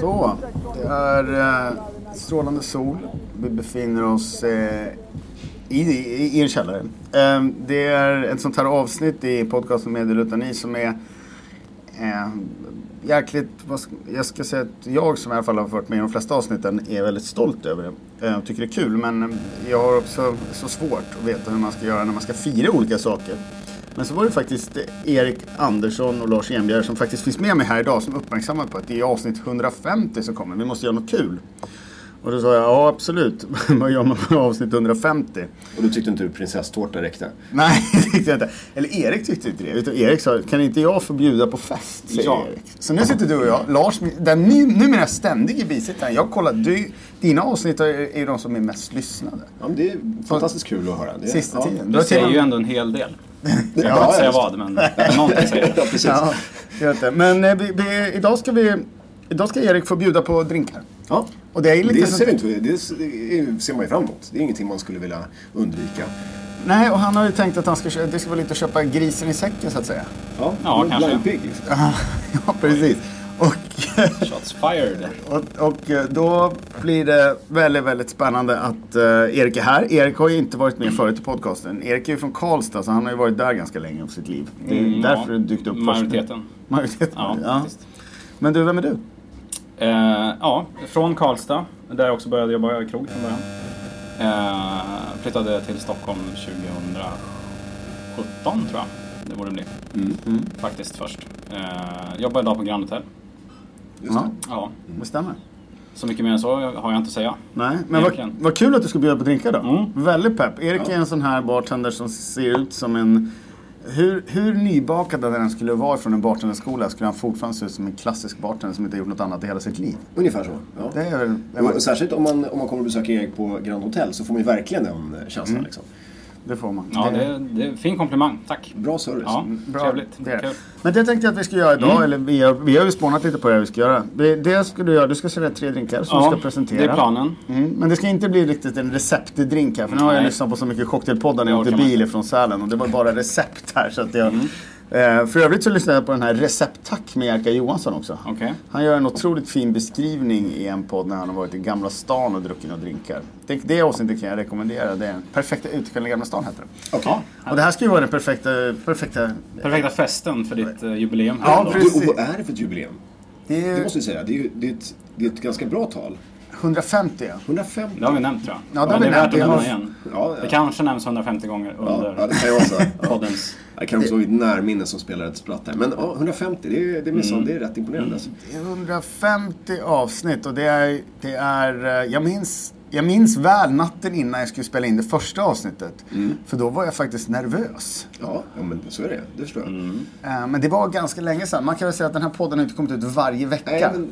Så, det är eh, strålande sol. Vi befinner oss eh, i, i, i er källare. Eh, det är ett sånt här avsnitt i podcasten Medelutani som är eh, jäkligt, vad ska, jag ska säga att jag som i alla fall har varit med i de flesta avsnitten är väldigt stolt över det. Eh, och tycker det är kul men jag har också så svårt att veta hur man ska göra när man ska fira olika saker. Men så var det faktiskt Erik Andersson och Lars Enbjer som faktiskt finns med mig här idag som uppmärksammade på att det är avsnitt 150 som kommer. Vi måste göra något kul. Och då sa jag, ja absolut. Vad gör man på avsnitt 150? Och du tyckte inte du prinsesstårta räckte? Nej, det tyckte jag inte. Eller Erik tyckte inte det. Utan Erik sa, kan inte jag få bjuda på fest? Säger Ja. Erik. Så nu sitter du och jag, Lars, den ny, numera ständige bisittaren. Jag kollar, du, dina avsnitt är, ju de som är mest lyssnade. Ja, men det är fantastiskt kul att höra. Det, Sista ja. tiden. Du säger ju ändå en hel del. Jag Ja, kan inte säga just vad, men någonting säger du. Ja, precis. Ja. Men eh, vi, vi, idag, ska vi, idag ska Erik få bjuda på drinkar. Ja. Och det är lite Det ser, vi inte, det, det ser man ju fram emot. Det är ingenting man skulle vilja undvika. Nej, och han har ju tänkt att han ska, det ska vara lite att köpa grisen i säcken så att säga. Ja, Ja, kanske. blind pig, liksom. ja, precis. Och, Shots fired. och, och eh, då blir det väldigt, väldigt spännande att uh, Erik är här. Erik har ju inte varit med förut i podcasten. Erik är ju från Karlstad så han har ju varit där ganska länge av sitt liv. Det är Mm, därför ja. det dykt upp först. Majoriteten. Majoriteten. Ja, Ja. faktiskt. Men du, vem är du? Eh, ja, från Karlstad, där jag också började jobba i krog från början. Eh, flyttade till Stockholm 2017 tror jag det borde bli. Mm. Faktiskt först. Eh, jobbar idag på Grand Hotel. Just Ja, det. Ja, det stämmer. så mycket mer än så har jag inte att säga. Nej, men vad, vad kul att du ska bjuda på drinkar då. Mm. Väldigt pepp. Erik är en sån här bartender som ser ut som en... Hur, hur nybakad den än skulle vara från en bartenderskola skulle han fortfarande se ut som en klassisk bartender som inte gjort något annat i hela sitt liv. Ungefär så. Ja. Det är. Jo, och särskilt om man, om man kommer och besöker Erik på Grand Hotel så får man ju verkligen den känslan. Mm. Liksom. Det får man. Ja, det, det är en fin komplimang. Tack. Bra service. Ja, Bra, trevligt. det. Kul. Men det tänkte jag att vi ska göra idag, eller vi har, vi har ju spånat lite på det vi ska göra. Det, det ska du göra, du ska servera tre drinkar som du ska presentera. det är planen. Mm, men det ska inte bli riktigt en receptdrink här, för nu har jag lyssnat på så mycket cocktailpoddar när jag åkte bil inte. från Sälen och det var bara recept här. Så att jag, Mm. Eh, för övrigt så lyssnade jag på den här Recepttack med Jerka Johansson också. Okej. Han gör en otroligt fin beskrivning i en podd när han har varit i Gamla stan och druckit några drinkar. Det, det avsnittet kan jag rekommendera. Det är Perfekta utekvällen i Gamla stan heter det. Okej. Och det här ska ju vara den perfekta, perfekta Perfekta festen för ditt eh, jubileum. Ja, precis. Du, och vad är det för ett jubileum? Det är Det måste vi säga. Det är, det är, ett, det är ett ganska bra tal. 150 ja. 150. Det har vi nämnt tror jag. Ja, det har vi det nämnt. Det har- igen. Ja, Det ja. kanske nämns 150 gånger Ja, ja, under det kan ju vara så. Ja. poddens... Jag kan också vara ett närminne som spelar ett spratt här. Men ja, 150, det är, det är, minsann- det är rätt imponerande. Alltså. Det är 150 avsnitt och det är, det är eh, jag minns jag minns väl natten innan jag skulle spela in det första avsnittet. För då var jag faktiskt nervös. Ja, ja, men så är det. Det förstår jag. Eh, Men det var ganska länge sedan. Man kan väl säga att den här podden har inte kommit ut varje vecka. Nej, men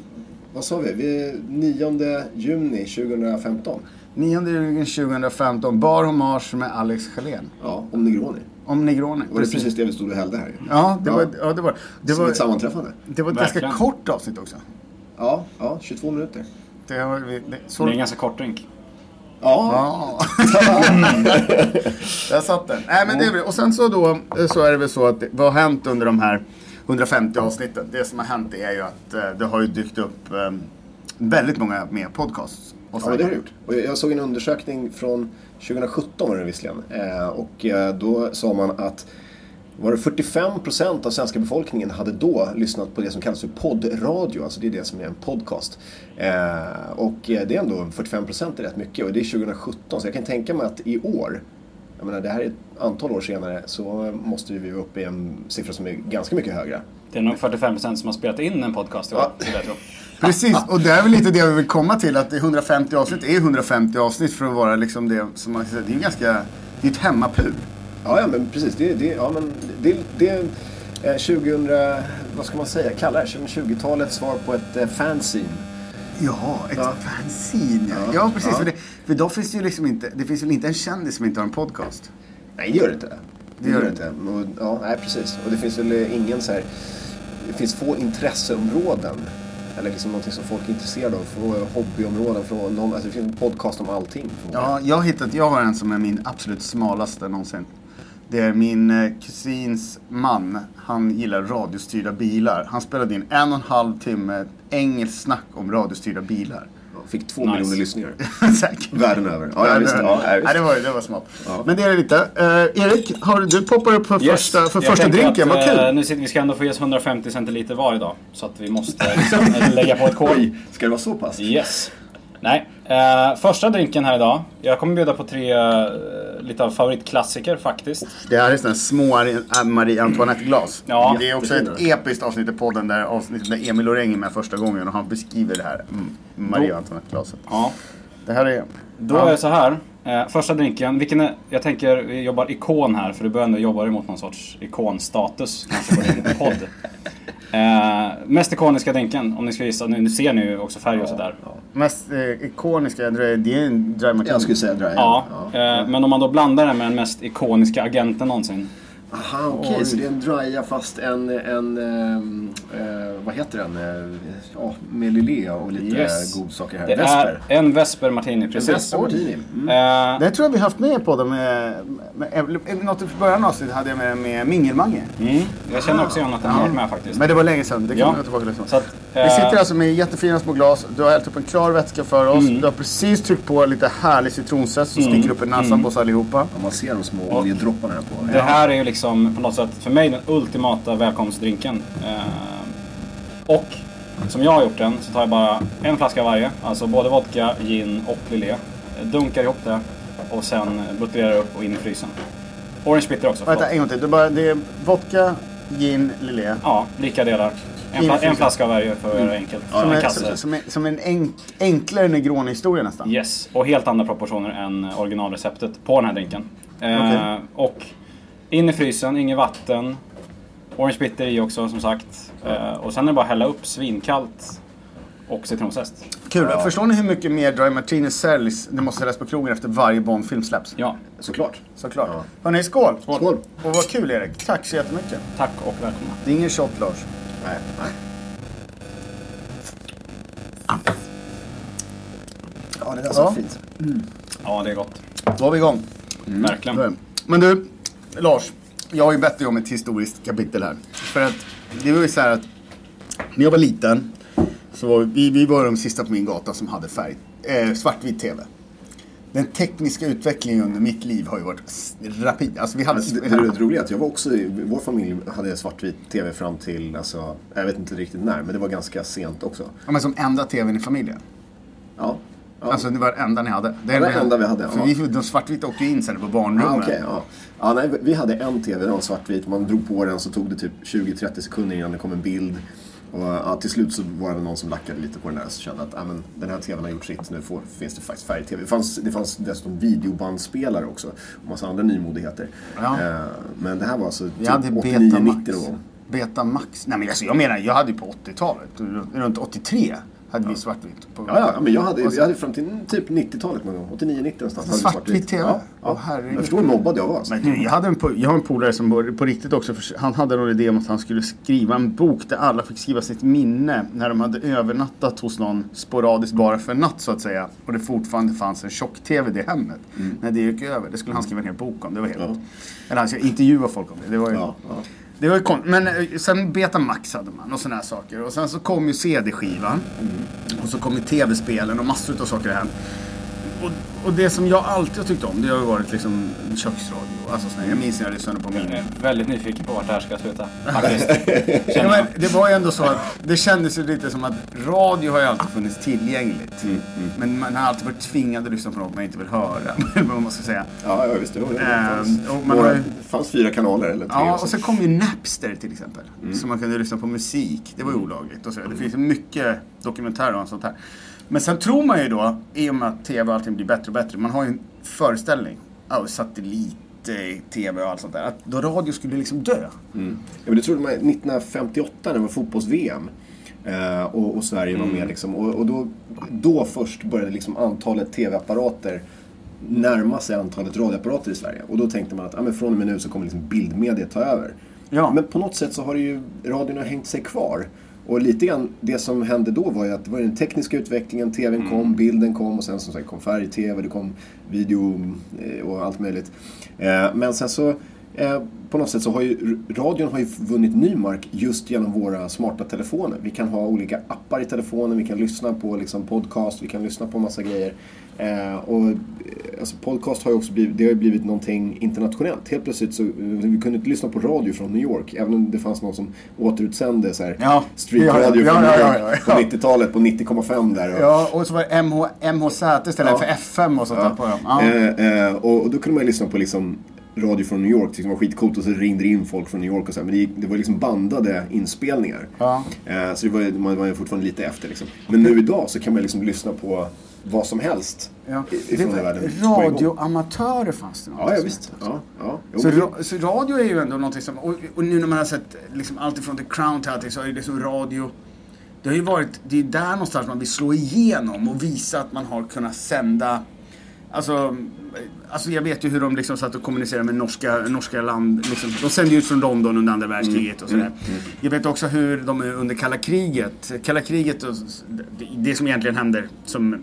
vad sa vi? Vi är 9 juni 2015. 9 juni 2015, Bar Hommage med Alex Schelén. Ja, om Negroni. Om Negroni. Var det precis det vi stod och hällde här? Ja, det Ja. var ja, det. Var, det Som var, ett sammanträffande. det var ett ganska Verkligen. kort avsnitt också. Ja, ja, 22 minuter. Det vi, det, så, Det är en ganska kort drink. Ja, Ja. Där satt den. Nej, men det är, och sen så då så är det väl så att det, vad har hänt under de här 150 avsnitten? Det som har hänt är ju att eh, det har ju dykt upp eh, väldigt många mer podcasts. Och ja det har det gjort. Och jag såg en undersökning från 2017 var det visserligen. Eh, och då sa man att var det 45% av svenska befolkningen hade då lyssnat på det som kallas för poddradio, alltså det är det som är en podcast. Eh, och det är ändå 45% är rätt mycket och det är 2017 så jag kan tänka mig att i år, jag menar det här är ett antal år senare, så måste vi vara uppe i en siffra som är ganska mycket högre. Det är nog 45% som har spelat in en podcast i år, skulle jag tro. Precis, och det är väl lite det vi vill komma till. Att det är 150 avsnitt är 150 avsnitt för att vara liksom det som man säger. Det är ganska, det är ett hemmapul. Ja, ja men precis. Det, det, ja, men det, det är eh, 2000, vad ska man säga, kalla det 2020-talets svar på ett eh, fanzine. Ja, ett Ja. fanzine. Ja, Ja, ja precis. ja. För, det, för då finns det ju liksom inte, det finns väl inte en kändis som inte har en podcast. Nej, det gör det inte. Det, gör det inte. Och, ja, nej, precis. Och det finns väl eh, ingen så här, det finns få intresseområden. Eller liksom någonting som folk är intresserade av. Få hobbyområden. Från någon, alltså det finns en podcast om allting. Ja, jag har hittat, jag har en som är min absolut smalaste någonsin. Det är min eh, kusins man. Han gillar radiostyrda bilar. Han spelade in en och en halv timme engelskt snack om radiostyrda bilar. Fick två Nice. miljoner lyssningar. Världen över. Ja, ja, visst. Ja, ja, det var, det var smart. Ja. Men det är det lite. Eh, Erik, har, du poppar upp för Yes. första, för Jag första drinken. Vad eh, kul. Nu sitter, vi ska ändå få ge oss 150 centiliter var idag. Så att vi måste liksom, lägga på ett kol. Ska det vara så pass? Yes. Nej. Eh, första drinken här idag. Jag kommer bjuda på tre eh, lite av favoritklassiker faktiskt. Det här är sådana små Ari- Marie Antoinette-glas. Ja. det är också ett episkt avsnitt i podden där, avsnittet där Emil Loreng är med första gången och han beskriver det här mm, Marie Antoinette-glaset. Ja. Det här är... Då är det så här. Eh, första drinken, vilken är, jag tänker vi jobbar ikon här för du börjar ändå jobba emot någon sorts ikonstatus kanske på din podd. Eh, mest ikoniska drinken, om ni ska gissa. Nu, nu ser ni ju också färg och sådär. Mest eh, ikoniska, det är en dry martini. Jag skulle säga dry. Ja, eh, men om man då blandar det med den mest ikoniska agenten någonsin. Aha, okej. Så det är en drya fast en, en ehm, eh, vad heter den? Eh, ja, med lilé och lite Yes. godsaker här. Det Vesper. är en Vesper Martini, En precis. Vesper Martini. Mm. Eh, Det tror jag vi haft med på dem. Med, med, med, något i början av avsnittet hade jag med, med Mingelmange. mm, jag känner också igen att den har varit med faktiskt. Men det var länge sedan, det kan Ja. jag tillbaka liksom. Så att, Vi eh, sitter alltså med jättefina små glas. Du har hällt upp en klar vätska för oss. Mm. Du har precis tryckt på lite härlig citronzest som sticker upp i näsan på oss allihopa. Ja, man ser de små oljedropparna här på. Det här är ju liksom på något sätt för mig den ultimata välkomstdrinken. Eh, och som jag har gjort den så tar jag bara en flaska varje. Alltså både vodka, gin och lillet. Eh, Dunkar ihop det och sen buteljerar upp och in i frysen. Orange bitter också. Vänta, en gång till. Det är, bara, det är vodka, gin, lillet. Ja, lika delar. En, frysen. en flaska av varje för att göra det enkelt. Som, en som, som, som en enk, enklare Negroni-historia nästan. Yes, och helt andra proportioner än originalreceptet på den här drinken. Eh, Okej. Och in i frysen, inget vatten. Orange bitter i också som sagt. Eh, och sen är det bara att hälla upp svinkallt och citronzest. Kul. Förstår ni hur mycket mer Dry Martini säljs? Det måste säljas på krogen efter varje Bond-film släpps. Ja, Såklart. Såklart. Ja. Hörni, skål! Skål. Och vad kul Erik. Tack så jättemycket. tack och välkomna. Det är ingen shot Lars. Nej, nej. Ja, det där så Ja. fint. Ja, det är gott. Då är vi igång. Verkligen. Men du, Lars. Jag har ju bett dig om ett historiskt kapitel här. För att det var ju så här att när jag var liten så var vi, vi var de sista på min gata som hade färg, eh, svartvit TV. Den tekniska utvecklingen under mitt liv har ju varit rapid. Alltså vi hade... Det, det, det roliga är att jag var också, i- vår familj hade svartvit TV fram till, alltså, jag vet inte riktigt när, men det var ganska sent också. Ja, men som enda TVn i familjen. Ja. Ja. Alltså det var det enda ni hade. Det var det enda vi hade, För ja. vi, de svartvita åkte ju in sen på barnrummet. okej, ja. ja, nej, vi hade en TV, den var svartvit. Man drog på den så tog det typ 20-30 sekunder innan det kom en bild. Och ja, till slut så var det någon som lackade lite på den där och kände att ah, men, den här TVn har gjort sitt, nu får, finns det faktiskt färg-TV. Det fanns, det fanns dessutom videobandspelare också och massa andra nymodigheter. Ja. Eh, men det här var alltså typ hade 89-90 Betamax. någon gång. Betamax. Nej men alltså, jag menar, jag hade ju på 80-talet. Runt 83 hade vi svartvitt. På, Ja, ja, men jag hade, jag hade fram till typ 90-talet någon gång. 89-90 någonstans. hade vi Svartvit TV? Ja, ja. herregud. jag förstår hur mobbad jag var. Alltså. Men du, jag, hade en, jag har en polare som var- på riktigt också, för, han hade någon idé om att han skulle skriva en bok där alla fick skriva sitt minne när de hade övernattat hos någon sporadiskt bara för en natt så att säga. Och det fortfarande fanns en tjock-TV i det hemmet. När det gick över, det skulle han skriva en hel bok om. Det var helt... Ja. Eller han skulle intervjua folk om det. Det var ju... Ja, ja. Det var ju kon- Men eh, sen Betamax hade man och sådana här saker. Och sen så kom ju CD-skivan. Och så kom ju TV-spelen och massor av saker här. Och, och det som jag alltid har tyckt om, det har ju varit liksom köksradio. Alltså sån här, jag minns när jag lyssnade på Jag min... är väldigt nyfiken på vart det här ska sluta. Ja, men jag. det var ju ändå så att det kändes ju lite som att radio har ju alltid funnits tillgängligt. Men man har alltid varit tvingad att lyssna på något man inte vill höra. vad man ska säga. Ja, ja visst. Det, var, det, Ehm, fanns, och man några, har ju- fanns fyra kanaler eller tre. Ja, och så kom ju Napster till exempel. Så man kunde lyssna på musik. Det var ju olagligt. Och så. Det finns ju mycket dokumentärer och sånt här. Men sen tror man ju då, i och med att TV och allting blir bättre och bättre. Man har ju en föreställning. Ja, satellit, eh, TV och allt sånt där. Att då radio skulle liksom dö. Mm. Ja, men det trodde man 1958 när det var fotbolls-VM. Eh, och, och Sverige var med liksom. Och, och då, då först började liksom antalet TV-apparater närma sig antalet radioapparater i Sverige. Och då tänkte man att ah, men från och med nu så kommer liksom bildmediet ta över. Ja. Men på något sätt så har ju, radion hängt sig kvar. Och lite grann det som hände då var ju att det var den tekniska utvecklingen, TVn kom, bilden kom och sen som sagt kom färg-TV, det kom video eh, och allt möjligt. Eh, Men sen så eh, på något sätt så har ju radion har ju vunnit ny mark just genom våra smarta telefoner. Vi kan ha olika appar i telefonen, vi kan lyssna på liksom podcast, vi kan lyssna på massa grejer. Eh, och, eh, alltså podcast har ju också blivit, det har blivit någonting internationellt. Helt plötsligt så, eh, vi kunde inte lyssna på radio från New York, även om det fanns någon som återutsände så här, Ja. streetradio Ja, ja, på 90-talet på 90,5 där. Och, Ja, och så var det MH, MHZ istället för FM och sånt där på dem. Ja. Eh, eh, och, och då kunde man ju lyssna på liksom radio från New York, det var skitcoolt och så ringde det in folk från New York och så här, Men det, det var liksom bandade inspelningar. Ja. Eh, så det var, man var ju fortfarande lite efter liksom. Men nu idag så kan man liksom lyssna på vad som helst Ja. ifrån var, världen. radioamatörer fanns det något Ja, ja visst. Ja, ja. Jo, Så, ra, så radio är ju ändå någonting som, och, och nu när man har sett liksom allt ifrån The Crown till allting så är det som radio. Det har ju varit, det är där någonstans man vill slå igenom och visa att man har kunnat sända Alltså, alltså jag vet ju hur de liksom satt och kommunicerade med norska, norska land. Liksom, de sände ut från London under andra världskriget och sådär. Jag vet också hur de under kalla kriget. Kalla kriget, och, det, det som egentligen händer, som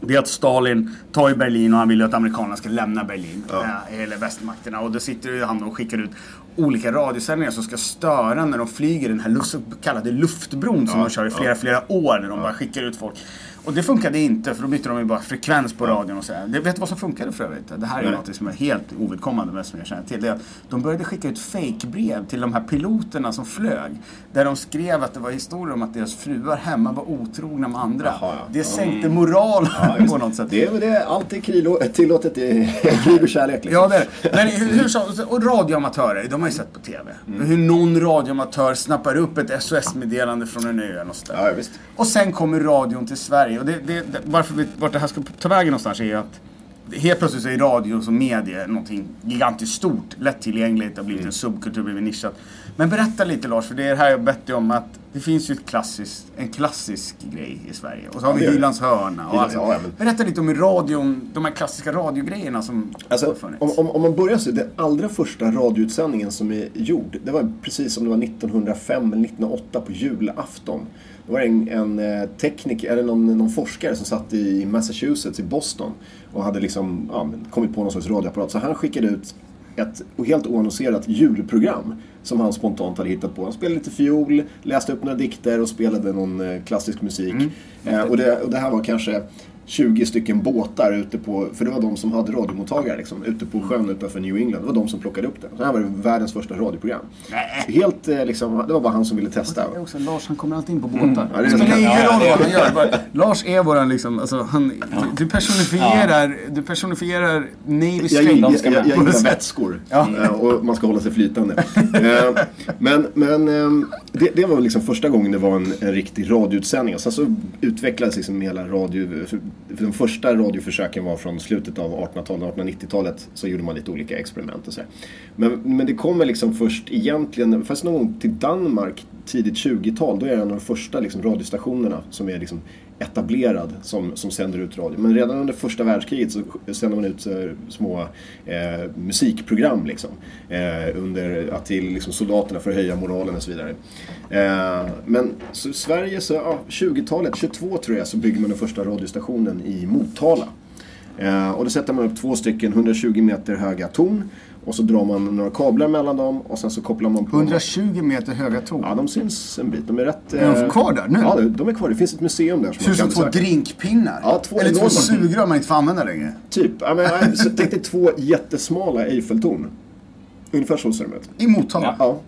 det är att Stalin tar ju Berlin och han vill ju att amerikanerna ska lämna Berlin. eh, Eller västmakterna. Och då sitter ju han och skickar ut olika radiosändningar som ska störa när de flyger den här så kallade luftbron som de kör i flera, flera år. När de bara skickar ut folk. Och det funkade inte för då bytte de ju bara frekvens på radion och så. här. Det, vet du vad som funkade för övrigt? Det här är Nej. något som är helt ovidkommande men som jag känner till. Det är att de började skicka ut fake-brev till de här piloterna som flög. Där de skrev att det var historier om att deras fruar hemma var otrogna med andra. Jaha, ja. Det sänkte moralen Ja, på något sätt. Det är det, allt är krilo, tillåtet i krig och kärlek. Liksom. Ja, det är det. Men hur, hur så, och radioamatörer, de har ju sett på TV. Mm. Hur någon radioamatör snappar upp ett SOS-meddelande från en ö och sådär. Ja, ja. Och sen kommer radion till Sverige. Och det, det, varför vi, vart det här ska ta vägen någonstans är ju att Helt plötsligt så är radio som medie någonting gigantiskt stort, lättillgängligt, det har blivit en subkultur, blivit nischat. Men berätta lite Lars, för det är det här jag bett dig om att det finns ju ett klassiskt, en klassisk grej i Sverige. Och så har vi. Hylands hörna och Hylands- allt. ja, men- Berätta lite om radion, de här klassiska radiogrejerna som har Alltså, funnits. om, om, om man börjar så, den allra första radioutsändningen som är gjord, det var precis som det var 1905 eller 1908 på julafton. Det var en, en eh, tekniker, eller någon, någon forskare som satt i Massachusetts, i Boston och hade liksom, ja, kommit på någon sorts radioapparat. Så han skickade ut ett helt oannonserat julprogram som han spontant hade hittat på. Han spelade lite fiol, läste upp några dikter och spelade någon eh, klassisk musik. Eh, och, det, och det här var kanske 20 stycken båtar ute på, för det var de som hade radiomottagare liksom, ute på sjön utanför New England. Det var de som plockade upp det. Så här var det världens första radioprogram. Helt eh, liksom, det var bara han som ville testa. Det också, Lars han kommer alltid in på båtar. Mm. Ja, det spelar ingen roll vad han gör. Bara, Lars är våran liksom, alltså, han, du, personifierar, du personifierar Navy Jag, Straight. jag, gillar vätskor. Ja. Och man ska hålla sig flytande. Eh, Men, men eh, det, det var liksom första gången det var en, en riktig radioutsändning. Sen så utvecklades liksom hela radio... För, de första radioförsöken var från slutet av 1800-talet, 1890-talet. Så gjorde man lite olika experiment och så. här. Men, men det kommer liksom först egentligen, fast någon gång till Danmark tidigt 20-tal. Då är det en av de första liksom, radiostationerna som är liksom etablerad som, som sänder ut radio. Men redan under första världskriget så sänder man ut eh, små eh, musikprogram liksom. Eh, under, att till liksom, soldaterna för att höja moralen och så vidare. Eh, men så Sverige, så, ja, 20-talet, 22 tror jag, så bygger man den första radiostationen i Motala. Eh, och då sätter man upp två stycken 120 meter höga torn. Och så drar man några kablar mellan dem och sen så kopplar man på... 120 meter höga torn. Ja, de syns en bit. De är rätt... Är de eh, kvar där nu? Ja, de- är kvar. Det finns ett museum där som Ser ut som två besöka. drinkpinnar. Ja, två Eller två sugrör man inte får använda längre. Typ. Ja, men, tänk dig två jättesmala Eiffeltorn. Ungefär så ser de ut. I Motala. Ja.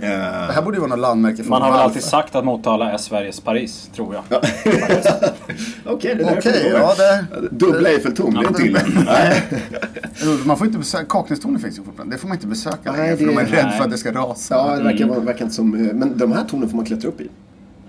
Det Eh, här borde ju vara något landmärke för Man har väl alltid sagt att Motala är Sveriges Paris, tror jag. Okej, det är det ja det... Dubbla Eiffeltorn, det är inte illa. Man får inte besöka, Kaknästornet finns ju fortfarande. Det får man inte besöka Nej, längre för det- de är rädda för att det ska rasa. Ja, det verkar, vara- verkar inte som... Men de här tornen får man klättra upp i.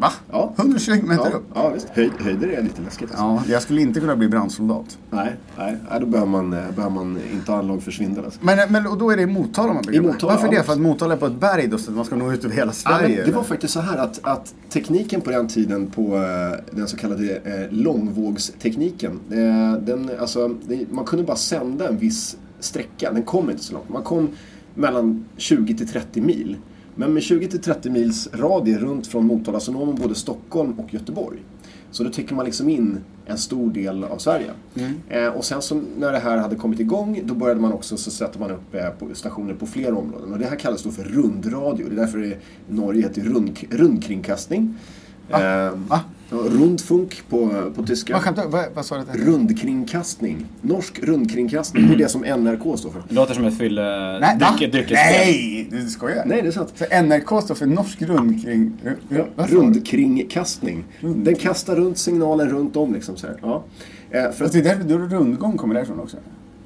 Va? Ja. 120 meter Ja, upp? ja visst. Höj, höjder är lite läskigt. Alltså. Ja, jag skulle inte kunna bli brandsoldat. Nej, nej, nej, då behöver man, eh, behöver man inte ha anlag för svindel. Alltså. Men, men och då är det i Motala man bygger? I Motala, Varför ja. det? För att Motala är på ett berg då, så att man ska nå ut över hela Ja, Sverige? men det eller? var faktiskt så här att, att tekniken på den tiden på eh, den så kallade eh, långvågstekniken. Eh, den, alltså, det, man kunde bara sända en viss sträcka. Den kom inte så långt. Man kom mellan 20 till 30 mil. Men med 20 till 30 mils radie runt från Motala så når man både Stockholm och Göteborg. Så då täcker man liksom in en stor del av Sverige. Mm. Eh, och sen så när det här hade kommit igång då började man också så sätter man upp eh, på stationer på flera områden. Och det här kallas då för rundradio. Det är därför det, Norge heter rund, rundkringkastning. Eh, Va? Ja, Rundfunk på, på tyska. Vad skämtar vad, vad sa du? Rundkringkastning. Norsk rundkringkastning. Det är det som NRK står för. Det låter som ett fylle... Nej, va? drycke, dryckesspel. Nej, du skojar? Nej, det är sant. Så NRK står för Norsk rundkring... Ja, rundkringkastning. Den kastar runt signalen runt om liksom så här. Ja. Eh, för att, det är därför rundgång kommer därifrån också.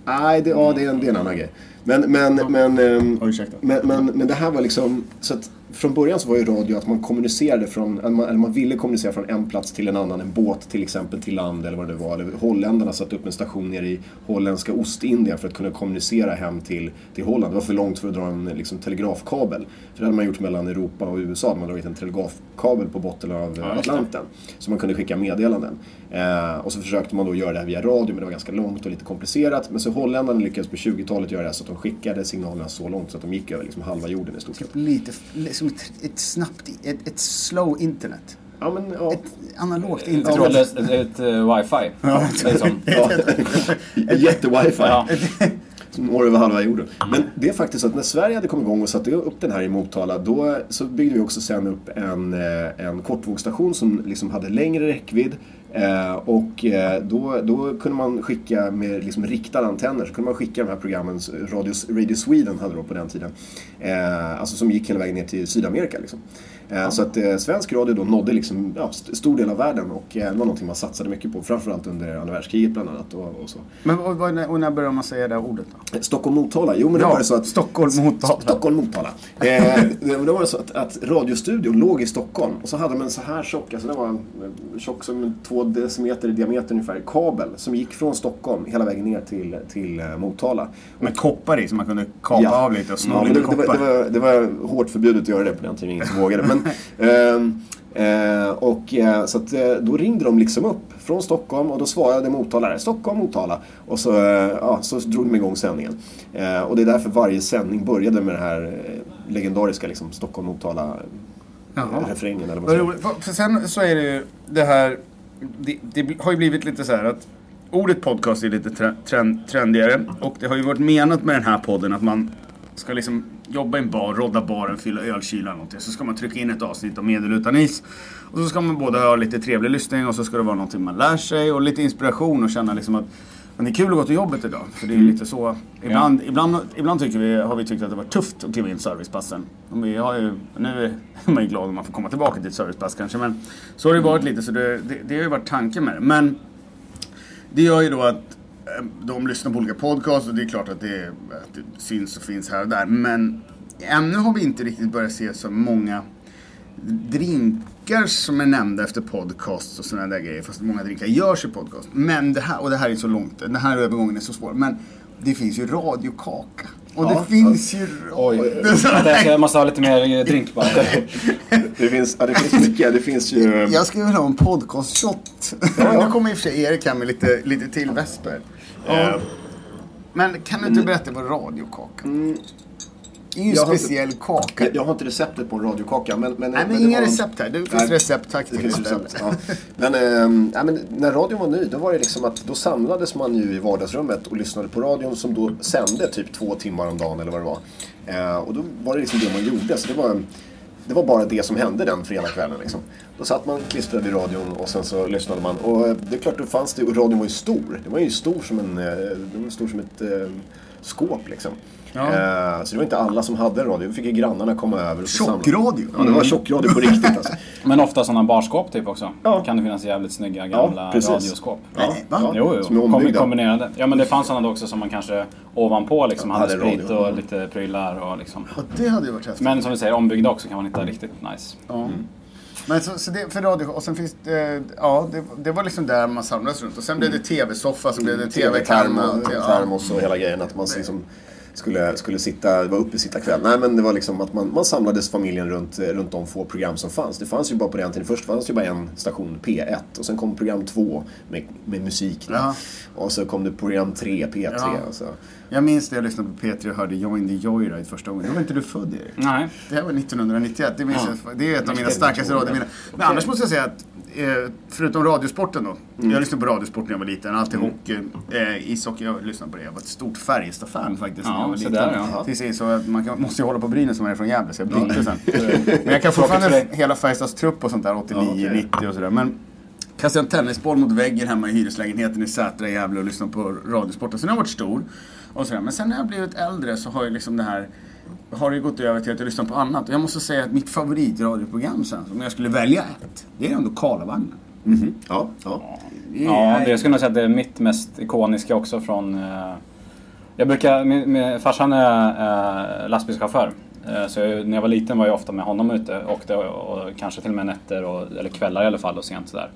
nej, det, ja, det, är en, det är en annan grej. Men, men, men, ehm, men, men, men det här var liksom... Så att från början så var ju radio att man kommunicerade från, eller man, eller man ville kommunicera från en plats till en annan. En båt till exempel till land eller vad det var. Eller holländarna satte upp en station nere i holländska Ostindien för att kunna kommunicera hem till, till Holland. Det var för långt för att dra en liksom, telegrafkabel. För det hade man gjort mellan Europa och USA. Man hade dragit en telegrafkabel på botten av Ja. Atlanten. Så man kunde skicka meddelanden. Eh, och så försökte man då göra det här via radio men det var ganska långt och lite komplicerat. Men så holländarna lyckades på 20-talet göra det här så att de skickade signalerna så långt så att de gick över liksom halva jorden i stort sett. Lite, som ett, ett snabbt, ett, ett slow internet. Ja, men, ja. Ett analogt Jag internet. tror ett, ett, ett, eh, wifi. Det är som, Ja, Jätte-wifi. ja. Som når över halva jorden. Men det är faktiskt så att när Sverige hade kommit igång och satte upp den här i Motala då så byggde vi också sen upp en, eh, en kortvågsstation som liksom hade längre räckvidd. Eh, och eh, då, då kunde man skicka med liksom riktade antenner, så kunde man skicka de här programmen, Radio, Radio Sweden hade då på den tiden, eh, alltså som gick hela vägen ner till Sydamerika. Liksom. Eh, ja. Så att eh, svensk radio då nådde liksom, ja, st stor del av världen och eh, det var någonting man satsade mycket på, framförallt under andra världskriget bland annat. Och, och så. Men och, och när, och när började man säga det ordet då? Stockholm-Motala, jo men ja, det var det så att... Stockholm-Motala. Stockholm-Motala. det var det så att, att radiostudion låg i Stockholm och så hade de en så här tjock, alltså den var tjock som två decimeter i diameter ungefär kabel som gick från Stockholm hela vägen ner till, till eh, Motala. Med koppar i som man kunde kapa ja. av lite och sno ja, lite det, koppar. Det var, det, var, det var hårt förbjudet att göra det på den tiden, ingen som vågade. Men, ehm, Eh, och, eh, så att, eh, då ringde de liksom upp från Stockholm och då svarade Motala Stockholm, Motala. Och så, eh, ja, så drog de igång sändningen. och det är därför varje sändning började med den här legendariska liksom, Stockholm, Motala refrängen. Eller vad sen så är det ju det här det, det har ju blivit lite så här att ordet podcast är lite tre- trend, trendigare. Och det har ju varit menat med den här podden att man ska liksom jobba i en bar, rodda baren, fylla ölkylar eller någonting. Så ska man trycka in ett avsnitt av Medel utan is. Och så ska man både ha lite trevlig lyssning och så ska det vara någonting man lär sig och lite inspiration och känna liksom att men det är kul att gå till jobbet idag. För det är lite så. Ibland, ibland, ibland tycker vi, har vi tyckt att det var tufft att kliva in servicepassen. Och vi har ju, nu är man ju glad om man får komma tillbaka till ett servicepass kanske. Men så har det varit lite. Så det, det, det har ju varit tanken med det. Men det gör ju då att eh, de lyssnar på olika podcasts och det är klart att det, att det syns och finns här och där. Men ännu har vi inte riktigt börjat se så många drinkar som är nämnda efter podcasts och sådana där grejer. Fast många drinkar görs i podcast. Men det här, och det här är så långt, den här övergången är så svår. Men det finns ju radiokaka. Och Ja, det finns ju... Oj. Här- Jag måste ha lite mer eh, drink bara. Det finns, ja, det finns mycket. Det finns ju... Jag skulle vilja ha en podcast-shot. ja. nu kommer i och för sig Erik här med lite, lite till vesper. Eh, Men kan du inte berätta vad radiokaka Det är ju en speciell kaka. Jag, jag har inte receptet på en radiokaka. Men, men, Nej men det inga var- recept här. Det finns Nej. recept. Tack Det finns recept. Ja. Men, ehm, ja, men när radion var ny, då var det liksom att då samlades man ju i vardagsrummet och lyssnade på radion som då sände typ två timmar om dagen eller vad det var. Eh, och då var det liksom det man gjorde. Så det var, det var bara det som hände den fredagskvällen. Liksom. Då satt man klistrad vid radion och sen så lyssnade man. Och eh, det är klart, då fanns det, och radion var ju stor. Det var ju stor som, en, eh, den var stor som ett eh, skåp liksom. Ja. Eh, så det var inte alla som hade en radio. Då fick ju grannarna komma över. och Tjockradio? Ja, det var tjockradio på riktigt alltså. Men ofta sådana barskåp typ också. Ja. Kan det finnas jävligt snygga gamla precis. radioskåp. Nej, va? Ja. Jo, jo. Kom, kombinerade. Ja, men det fanns sådana också som man kanske ovanpå liksom Ja, hade hade sprit radio. och Mm. lite prylar och liksom. Och det hade ju varit häftigt. Men som vi säger, ombyggda också kan man hitta riktigt nice. Ja. Men så, så det, för radio, och sen finns det, ja det, det var liksom där man samlades runt. Och sen blev det tv-soffa, så blev det och te- ja. termos och hela grejen. Att man liksom skulle, skulle sitta, vara uppe sitta kväll. Nej men det var liksom att man, man samlades familjen runt, runt de få program som fanns. Det fanns ju bara på den tiden. Först fanns det ju bara en station, P1. Och sen kom program 2 med, med musik. Ja. Och så kom det program 3, P3. Ja. Och, så. Jag minns när jag lyssnade på P3 och hörde Join the Joyride första gången. Då var inte du född Erik. Nej. Det här var 1991. Det, minns Ja. jag, det är ett av mina starkaste radiominnen. Men annars måste jag säga att eh, förutom radiosporten då. Mm. Jag lyssnade på radiosport när jag var liten. Alltid hockey, eh, ishockey. Jag lyssnade på det. Jag var ett stort Färjestad-fan faktiskt när Ja, jag var så liten. där, ja. Insåg att man kan, måste ju hålla på Brynäs som är från Gävle. Så jag bytte sen. Men jag kan fortfarande hela Färjestads trupp och sånt där. 89, Ja, okej. 90 och sådär. Men kastade en tennisboll mot väggen hemma i hyreslägenheten i Sätra i Gävle och lyssnade på radiosporten. Sen har jag varit stor. Och sådär. Men sen när jag blivit äldre så har ju liksom det här har det gått över till att jag lyssnar på annat. Och jag måste säga att mitt favoritradioprogram sen, om jag skulle välja ett, det är ändå Karlavagnen. Ja, ja. Ja, det jag skulle nog säga att det är mitt mest ikoniska också från... Eh, jag brukar... Min, min, farsan är eh, lastbilschaufför. Eh, så jag, när jag var liten var jag ofta med honom ute. Åkte och, och kanske till och med nätter, och, eller kvällar i alla fall och sent sådär.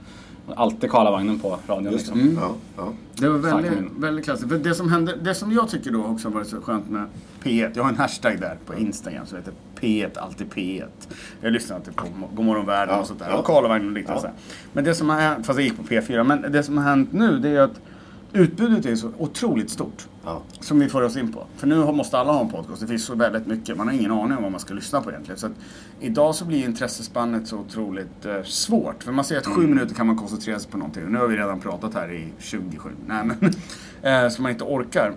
Alltid Karlavagnen på radion liksom. ja, ja. Det var väldigt, väldigt klassiskt. För det som, hände, det som jag tycker då också har varit så skönt med P1. Jag har en hashtag där på Instagram som heter P1, alltid P1. Jag lyssnar alltid på Mo- Godmorgon Världen Ja, och sånt där. ja. Och Karlavagnen och liknande. Ja. så. Men det som har hänt, fast jag gick på P4. Men det som har hänt nu det är att utbudet är så otroligt stort. ja. Som vi får oss in på. För nu måste alla ha en podcast. Det finns så väldigt mycket. Man har ingen aning om vad man ska lyssna på egentligen. Så att idag så blir intressespannet så otroligt eh, svårt. För man säger att sju minuter kan man koncentrera sig på någonting. Och nu har vi redan pratat här i 27. Nej men. eh, så man inte orkar.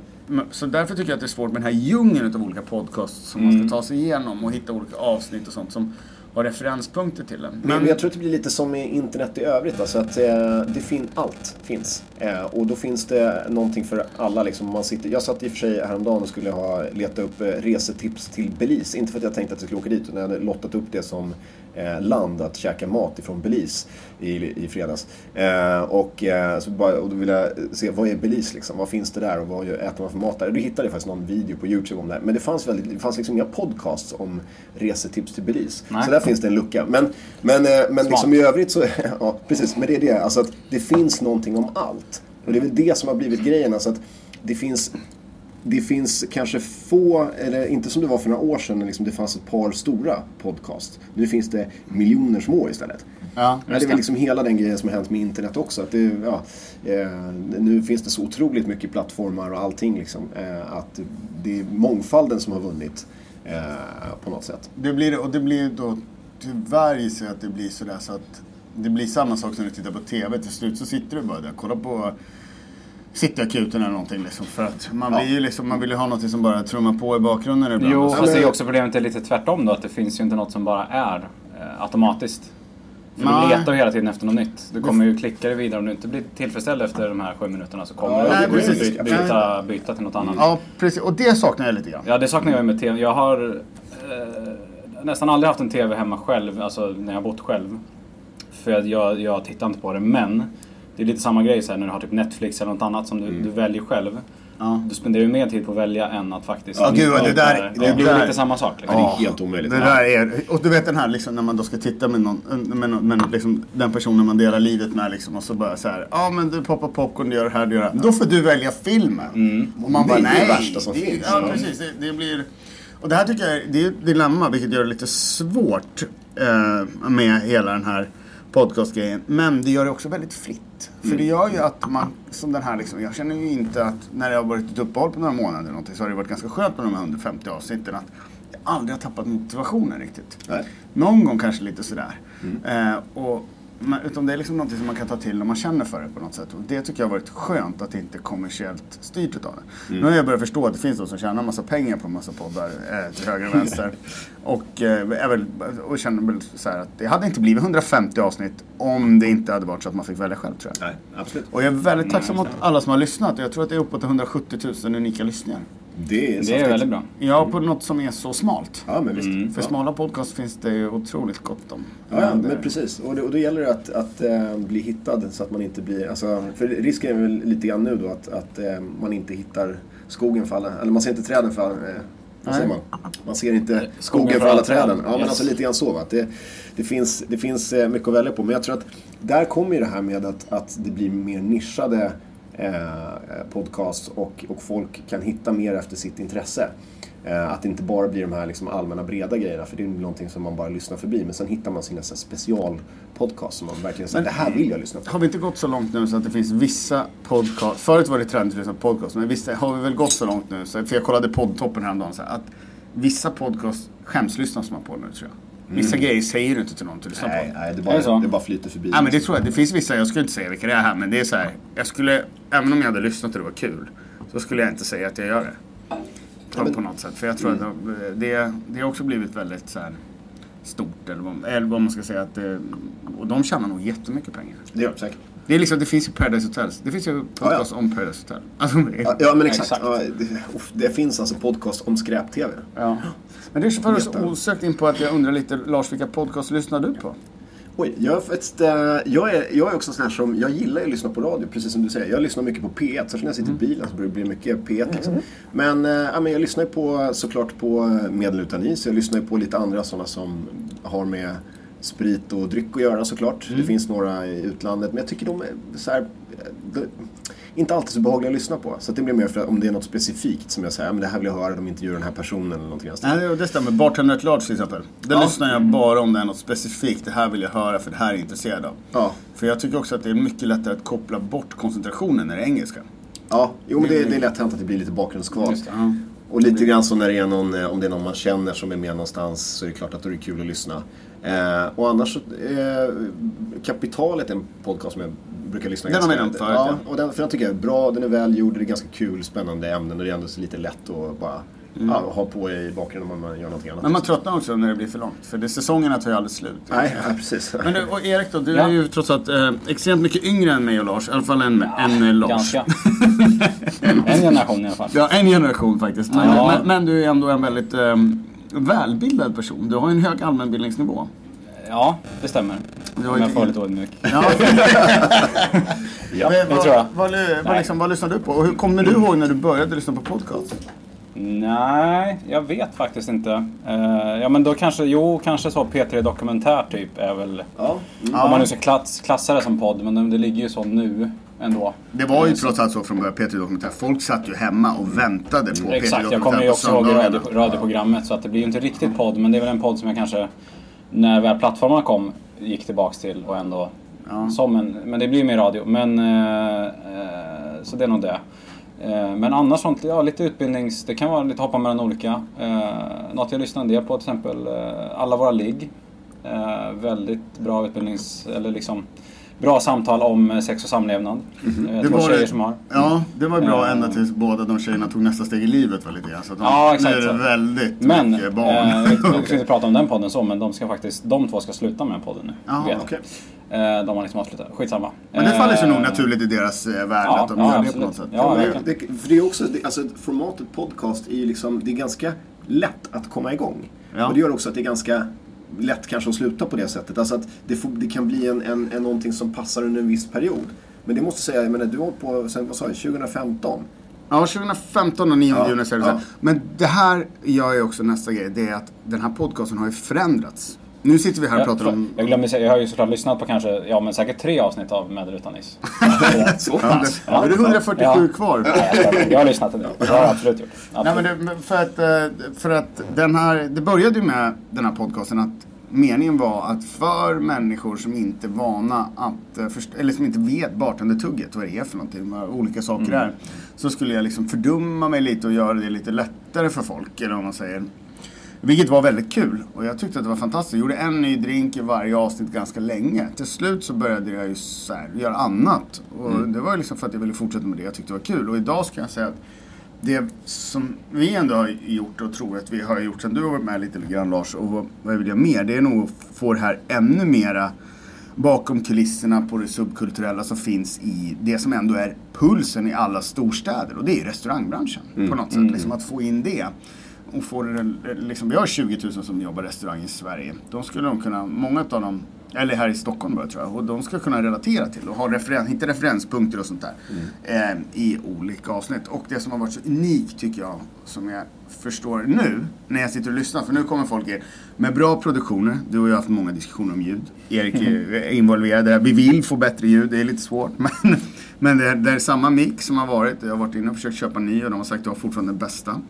Så därför tycker jag att det är svårt med den här djungeln av olika podcasts som man ska ta sig igenom och hitta olika avsnitt och sånt som har referenspunkter till en. Men, jag tror att det blir lite som med internet i övrigt. Alltså att eh, det fin allt finns. Eh, och då finns det någonting för alla. Liksom, man sitter, jag satt i och för sig häromdagen och skulle ha leta upp eh, resetips till Belize. Inte för att jag tänkte att jag skulle åka dit, utan jag hade lottat upp det som land att käka mat ifrån Belize i, i fredags. Eh, och, eh, så bara, och då ville jag se, vad är Belize liksom? Vad finns det där och vad äter man för mat där? Och då hittade jag faktiskt någon video på YouTube om det här. Men det fanns, väldigt, det fanns liksom inga podcasts om resetips till Belize. Nej. Så där finns det en lucka. Men, men, eh, men liksom i övrigt så, ja precis, men det är det. Alltså att det finns någonting om allt. Och det är väl det som har blivit grejen. Alltså att det finns det finns kanske få, eller inte som det var för några år sedan när liksom det fanns ett par stora podcast. Nu finns det miljoner små istället. Ja, det är väl liksom hela den grejen som har hänt med internet också. Att det, ja, eh, nu finns det så otroligt mycket plattformar och allting. Liksom, eh, att det är mångfalden som har vunnit eh, på något sätt. Det blir och det blir då tyvärr gissar jag att det blir sådär så att det blir samma sak som när du tittar på TV. Till slut så sitter du bara där kollar på Cityakuten eller någonting liksom. För att man blir ju liksom, man vill ju ha något som bara trummar på i bakgrunden ibland. Jo, Och så- fast det är ju också problemet är lite tvärtom då. Att det finns ju inte något som bara är eh, automatiskt. För Nej. du letar ju hela tiden efter något nytt. Du kommer ju klicka dig vidare. Om du inte blir tillfredsställd efter de här sju minuterna så kommer Ja, du nej, byta, byta till något annat. Ja, precis. Och det saknar jag lite grann. Ja, det saknar jag med TV. Jag har eh, nästan aldrig haft en TV hemma själv, alltså när jag har bott själv. För jag, jag, jag tittar inte på det, men det är lite samma grej så här, när du har typ Netflix eller något annat som du, du väljer själv. Ja. Du spenderar ju mer tid på att välja än att faktiskt... Ja, gud, det där- Det det blir där- lite samma sak. Liksom. det är helt omöjligt. Det där är, och du vet den här liksom när man då ska titta med någon, med, någon- med liksom, den personen man delar livet med liksom och så bara så här, ja men du poppar popcorn, du gör det här, du gör det här. Då får du välja filmen. Och man Det bara, är det nej. värsta som det, finns. Ja, Ja. precis. Det, det blir, och det här tycker jag det är ett dilemma, vilket gör det lite svårt eh, med hela den här podcastgrejen. Men det gör det också väldigt fritt. För det gör ju att man, som den här liksom, jag känner ju inte att när det har varit ett uppehåll på några månader eller någonting så har det varit ganska skönt med de här 150 avsnitten att jag aldrig har tappat motivationen riktigt. Nej. Någon gång kanske lite sådär. Eh, och, utan det är liksom någonting som man kan ta till om man känner för det på något sätt. Och det tycker jag har varit skönt att det inte är kommersiellt styrt utav det. Nu har jag börjat förstå att det finns de som tjänar massa pengar på en massa poddar eh, till höger och vänster. och, eh, väl, och känner väl så här att det hade inte blivit 150 avsnitt om det inte hade varit så att man fick välja själv tror jag. Nej, absolut. Och jag är väldigt tacksam mot alla som har lyssnat. Jag tror att det är uppåt 170 000 unika lyssningar. Det är, Det är väldigt bra. Ja, på något som är så smalt. Ja, men visst. För smala podcast finns det ju otroligt gott om. Ja, ja, det- men precis. Och, det, och då gäller det att, att eh, bli hittad så att man inte blir... Alltså, för risken är väl lite grann nu då att, att eh, man inte hittar skogen för alla... Eller man ser inte träden för alla... Eh, vad säger man? Man ser inte skogen för alla träden. Ja, men Yes. alltså lite grann så. Va? Att Det, det finns, det finns mycket att välja på. Men jag tror att där kommer ju det här med att, att det blir mer nischade podcasts och, och folk kan hitta mer efter sitt intresse. Eh, att det inte bara blir de här liksom allmänna breda grejerna, för det är någonting som man bara lyssnar förbi. Men sen hittar man sina specialpodcasts som man verkligen säger, det här vill jag lyssna på. Har vi inte gått så långt nu så att det finns vissa podcast... Förut var det trendigt att lyssna på podcast, men visst har vi väl gått så långt nu, så, för jag kollade poddtoppen häromdagen, så här, att vissa podcast skämslyssnar man på nu tror jag. Vissa grejer säger du inte till någon du lyssnar Nej, på. nej det, bara, det det bara flyter förbi. Ja, men det tror jag. Det finns vissa, jag skulle inte säga vilka det är här, men det är så här. Jag skulle, även om jag hade lyssnat och det var kul, så skulle jag inte säga att jag gör det. På, men- på något sätt. För jag tror att det, det har också blivit väldigt så här stort, eller vad, eller vad man ska säga. Att det, och de tjänar nog jättemycket pengar. Det gör de säkert. Det, är liksom, det finns ju Paradise Hotel. Det finns ju podcast om Paradise Hotel. Alltså, Ja, ja men exakt. Exakt. Ja, det, det finns alltså podcast om skräp-tv. ja. Men det för oss osökt in på att jag undrar lite, Lars, vilka podcast lyssnar du på? Oj, jag, är faktiskt, eh, jag, är, jag är också sån här som, jag gillar ju att lyssna på radio, precis som du säger. Jag lyssnar mycket på P1, särskilt när jag sitter i bilen så blir det mycket P1 liksom. Men, eh, ja, men jag lyssnar ju på, såklart på eh, Medel utan is, jag lyssnar ju på lite andra sådana som har med sprit och dryck att göra såklart. Det finns några i utlandet, men jag tycker de är så här, inte alltid så behagliga att lyssna på. Så det blir mer för att om det är något specifikt som jag säger, men det här vill jag höra, de intervjuar den här personen eller någonting annat. Nej, det stämmer. Bartender at Large till exempel. Det Ja. lyssnar jag bara om det är något specifikt. Det här vill jag höra för det här är jag intresserad av. Ja, För jag tycker också att det är mycket lättare att koppla bort koncentrationen när det är engelska. ja jo men det, det är lätt hänt att det blir lite bakgrundskval. Och lite grann så när det är någon, eh, om det är någon man känner som är med någonstans så är det klart att då är det kul att lyssna. Eh, och annars eh, Kapitalet är en podcast som jag brukar lyssna Den har vi ganska nämnt förut, ja, ja. och den, för den tycker jag är bra, den är välgjord, det är ganska kul, spännande ämnen och det är ändå så lite lätt att bara ja, ha på i bakgrunden om man gör någonting annat. Men man tröttnar också när det blir för långt. För det, säsongerna tar ju aldrig slut. Nej, ja, precis. Men du, och Erik då, du Ja. är ju trots allt eh, extremt mycket yngre än mig och Lars. I alla fall än, än eh, Lars. Ganska. en generation i alla fall. Ja, en generation faktiskt. Men, Ja. men, men du är ändå en väldigt eh, välbildad person. Du har ju en hög allmänbildningsnivå. Ja, det stämmer. Du har Om jag får vara lite ödmjuk. Ja, Ja, men, det vad, tror jag. Vad, vad, liksom, vad lyssnar du på? Och hur kommer du ihåg när du började lyssna på podcast? Nej, jag vet faktiskt inte. Eh, ja men då kanske, jo kanske så P3 Dokumentär typ är väl... Ja. Mm. Om man nu ska klass, klassa det som podd, men det, det ligger ju så nu ändå. Det var ju Eh, så- trots allt så från början, P3 Dokumentär. Folk satt ju hemma och väntade på P3 Exakt, jag Dokumentär kommer ju också ihåg radio, radioprogrammet så att det blir ju inte riktigt podd men det är väl en podd som jag kanske när väl plattformarna kom gick tillbaks till och ändå Ja. som en, men det blir ju mer radio. Men, eh, eh, så det är nog det. Eh, men annars sånt, ja lite utbildnings, det kan vara lite hoppa mellan olika. Eh, något jag lyssnar en del på till exempel Alla våra ligg. Väldigt bra utbildnings, eller liksom bra samtal om eh, sex och samlevnad. Eh, Det två var tjejer det- som har. Ja, det var bra Eh. ända tills båda de tjejerna tog nästa steg i livet var lite grann. Så de, Ja, exakt nu är det så. väldigt Men, mycket barn. eh, vi vi ska inte prata om den podden så, men de ska faktiskt, de två ska sluta med podden nu. Ja, vet okej. Eh, de har liksom avslutat, skitsamma. Men det faller sig Eh, nog naturligt i deras eh, värld ja, att de ja, gör det på absolut. något sätt. Ja, det, det, för det är också, det, alltså formatet podcast är ju liksom, det är ganska lätt att komma igång. Ja. Och det gör också att det är ganska lätt kanske att sluta på det sättet. Alltså att det, får, det kan bli en, en, en någonting som passar under en viss period. Men det måste jag säga, jag menar, du har på sen, vad sa jag, 2015? Ja, 2015 och 9 Ja, juni så är det ja. Men det här gör ju också nästa grej. Det är att den här podcasten har ju förändrats. Nu sitter vi här och pratar om... Jag glömde säga, jag har ju såklart lyssnat på kanske, ja men säkert tre avsnitt av Med eller utan is. Så Ja, det, ja, det är 147 Ja. kvar. Ja, jag har lyssnat en del, det har jag absolut gjort. Nej, Absolut. men det, för, att, eh, för att den här, det började ju med den här podcasten att meningen var att för människor som inte är vana att, eh, eller som inte vet bartendertugget, vad det är för någonting, vad olika saker Mm. är. Så skulle jag liksom fördumma mig lite och göra det lite lättare för folk, eller vad man säger. Vilket var väldigt kul och jag tyckte att det var fantastiskt. Jag gjorde en ny drink i varje avsnitt ganska länge. Till slut så började jag ju så här, göra annat. Och det var ju liksom för att jag ville fortsätta med det jag tyckte var kul. Och idag ska jag säga att det som vi ändå har gjort och tror att vi har gjort sen du har varit med lite grann Lars och vad, vill jag mer? Det är nog att få det här ännu mera bakom kulisserna på det subkulturella som finns i det som ändå är pulsen i alla storstäder och det är ju restaurangbranschen på något sätt. Liksom att få in det. Och få det, liksom, vi har 20 000 som jobbar restaurang i Sverige. De skulle de kunna, många av dem, eller här i Stockholm bara tror jag, och de ska kunna relatera till och ha referen, hitta referenspunkter och sånt där eh, i olika avsnitt. Och det som har varit så unikt tycker jag, som jag förstår nu när jag sitter och lyssnar, för nu kommer folk er med bra produktioner. Du och jag har haft många diskussioner om ljud. Erik är involverad där. Vi vill få bättre ljud, det är lite svårt. Men, men det, är, det är samma mick som har varit. Jag har varit inne och försökt köpa ny och de har sagt att du har fortfarande den bästa.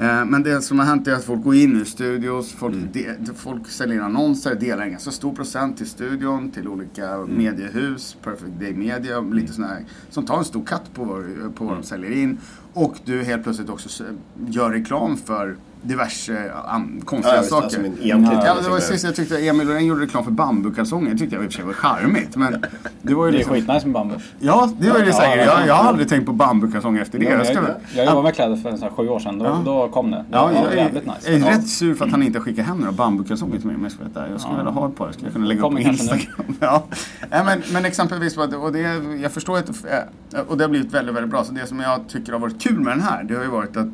Eh, Men det som har hänt är att folk går in i studios, folk, Mm. de, folk säljer in annonser, delar en ganska stor procent till studion, till olika Mm. mediehus, Perfect Day Media, lite sådana här, som tar en stor katt på vad, på vad de säljer in. Och du helt plötsligt också gör reklam för diverse an, konstiga Ja, saker. alltså, ja, det jag var sist jag tyckte Emil Loreen gjorde reklam för bambukalsonger. Det tyckte jag i och för sig var charmigt. Men det var ju Det är liksom, skitnice med bambu. Ja, det var det Ja, säkert. ja, Jag, jag har aldrig tänkt på bambukalsonger efter det. Ja, Jag jag, väl- jag jobbade med kläder för en sån här sju år sedan. Då, Ja. då kom det. Det Ja, var jag är, jävligt nice. jag är rätt sur för att han inte skickar hem några bambukalsonger till mig om jag ska vara. Jag skulle vilja ha ett par. Jag skulle kunna lägga upp på. Instagram. Ja. Men, men exempelvis, vad det- och det, jag förstår att det- och det har blivit väldigt, väldigt bra. Så det som jag tycker har varit kul med den här, det har ju varit att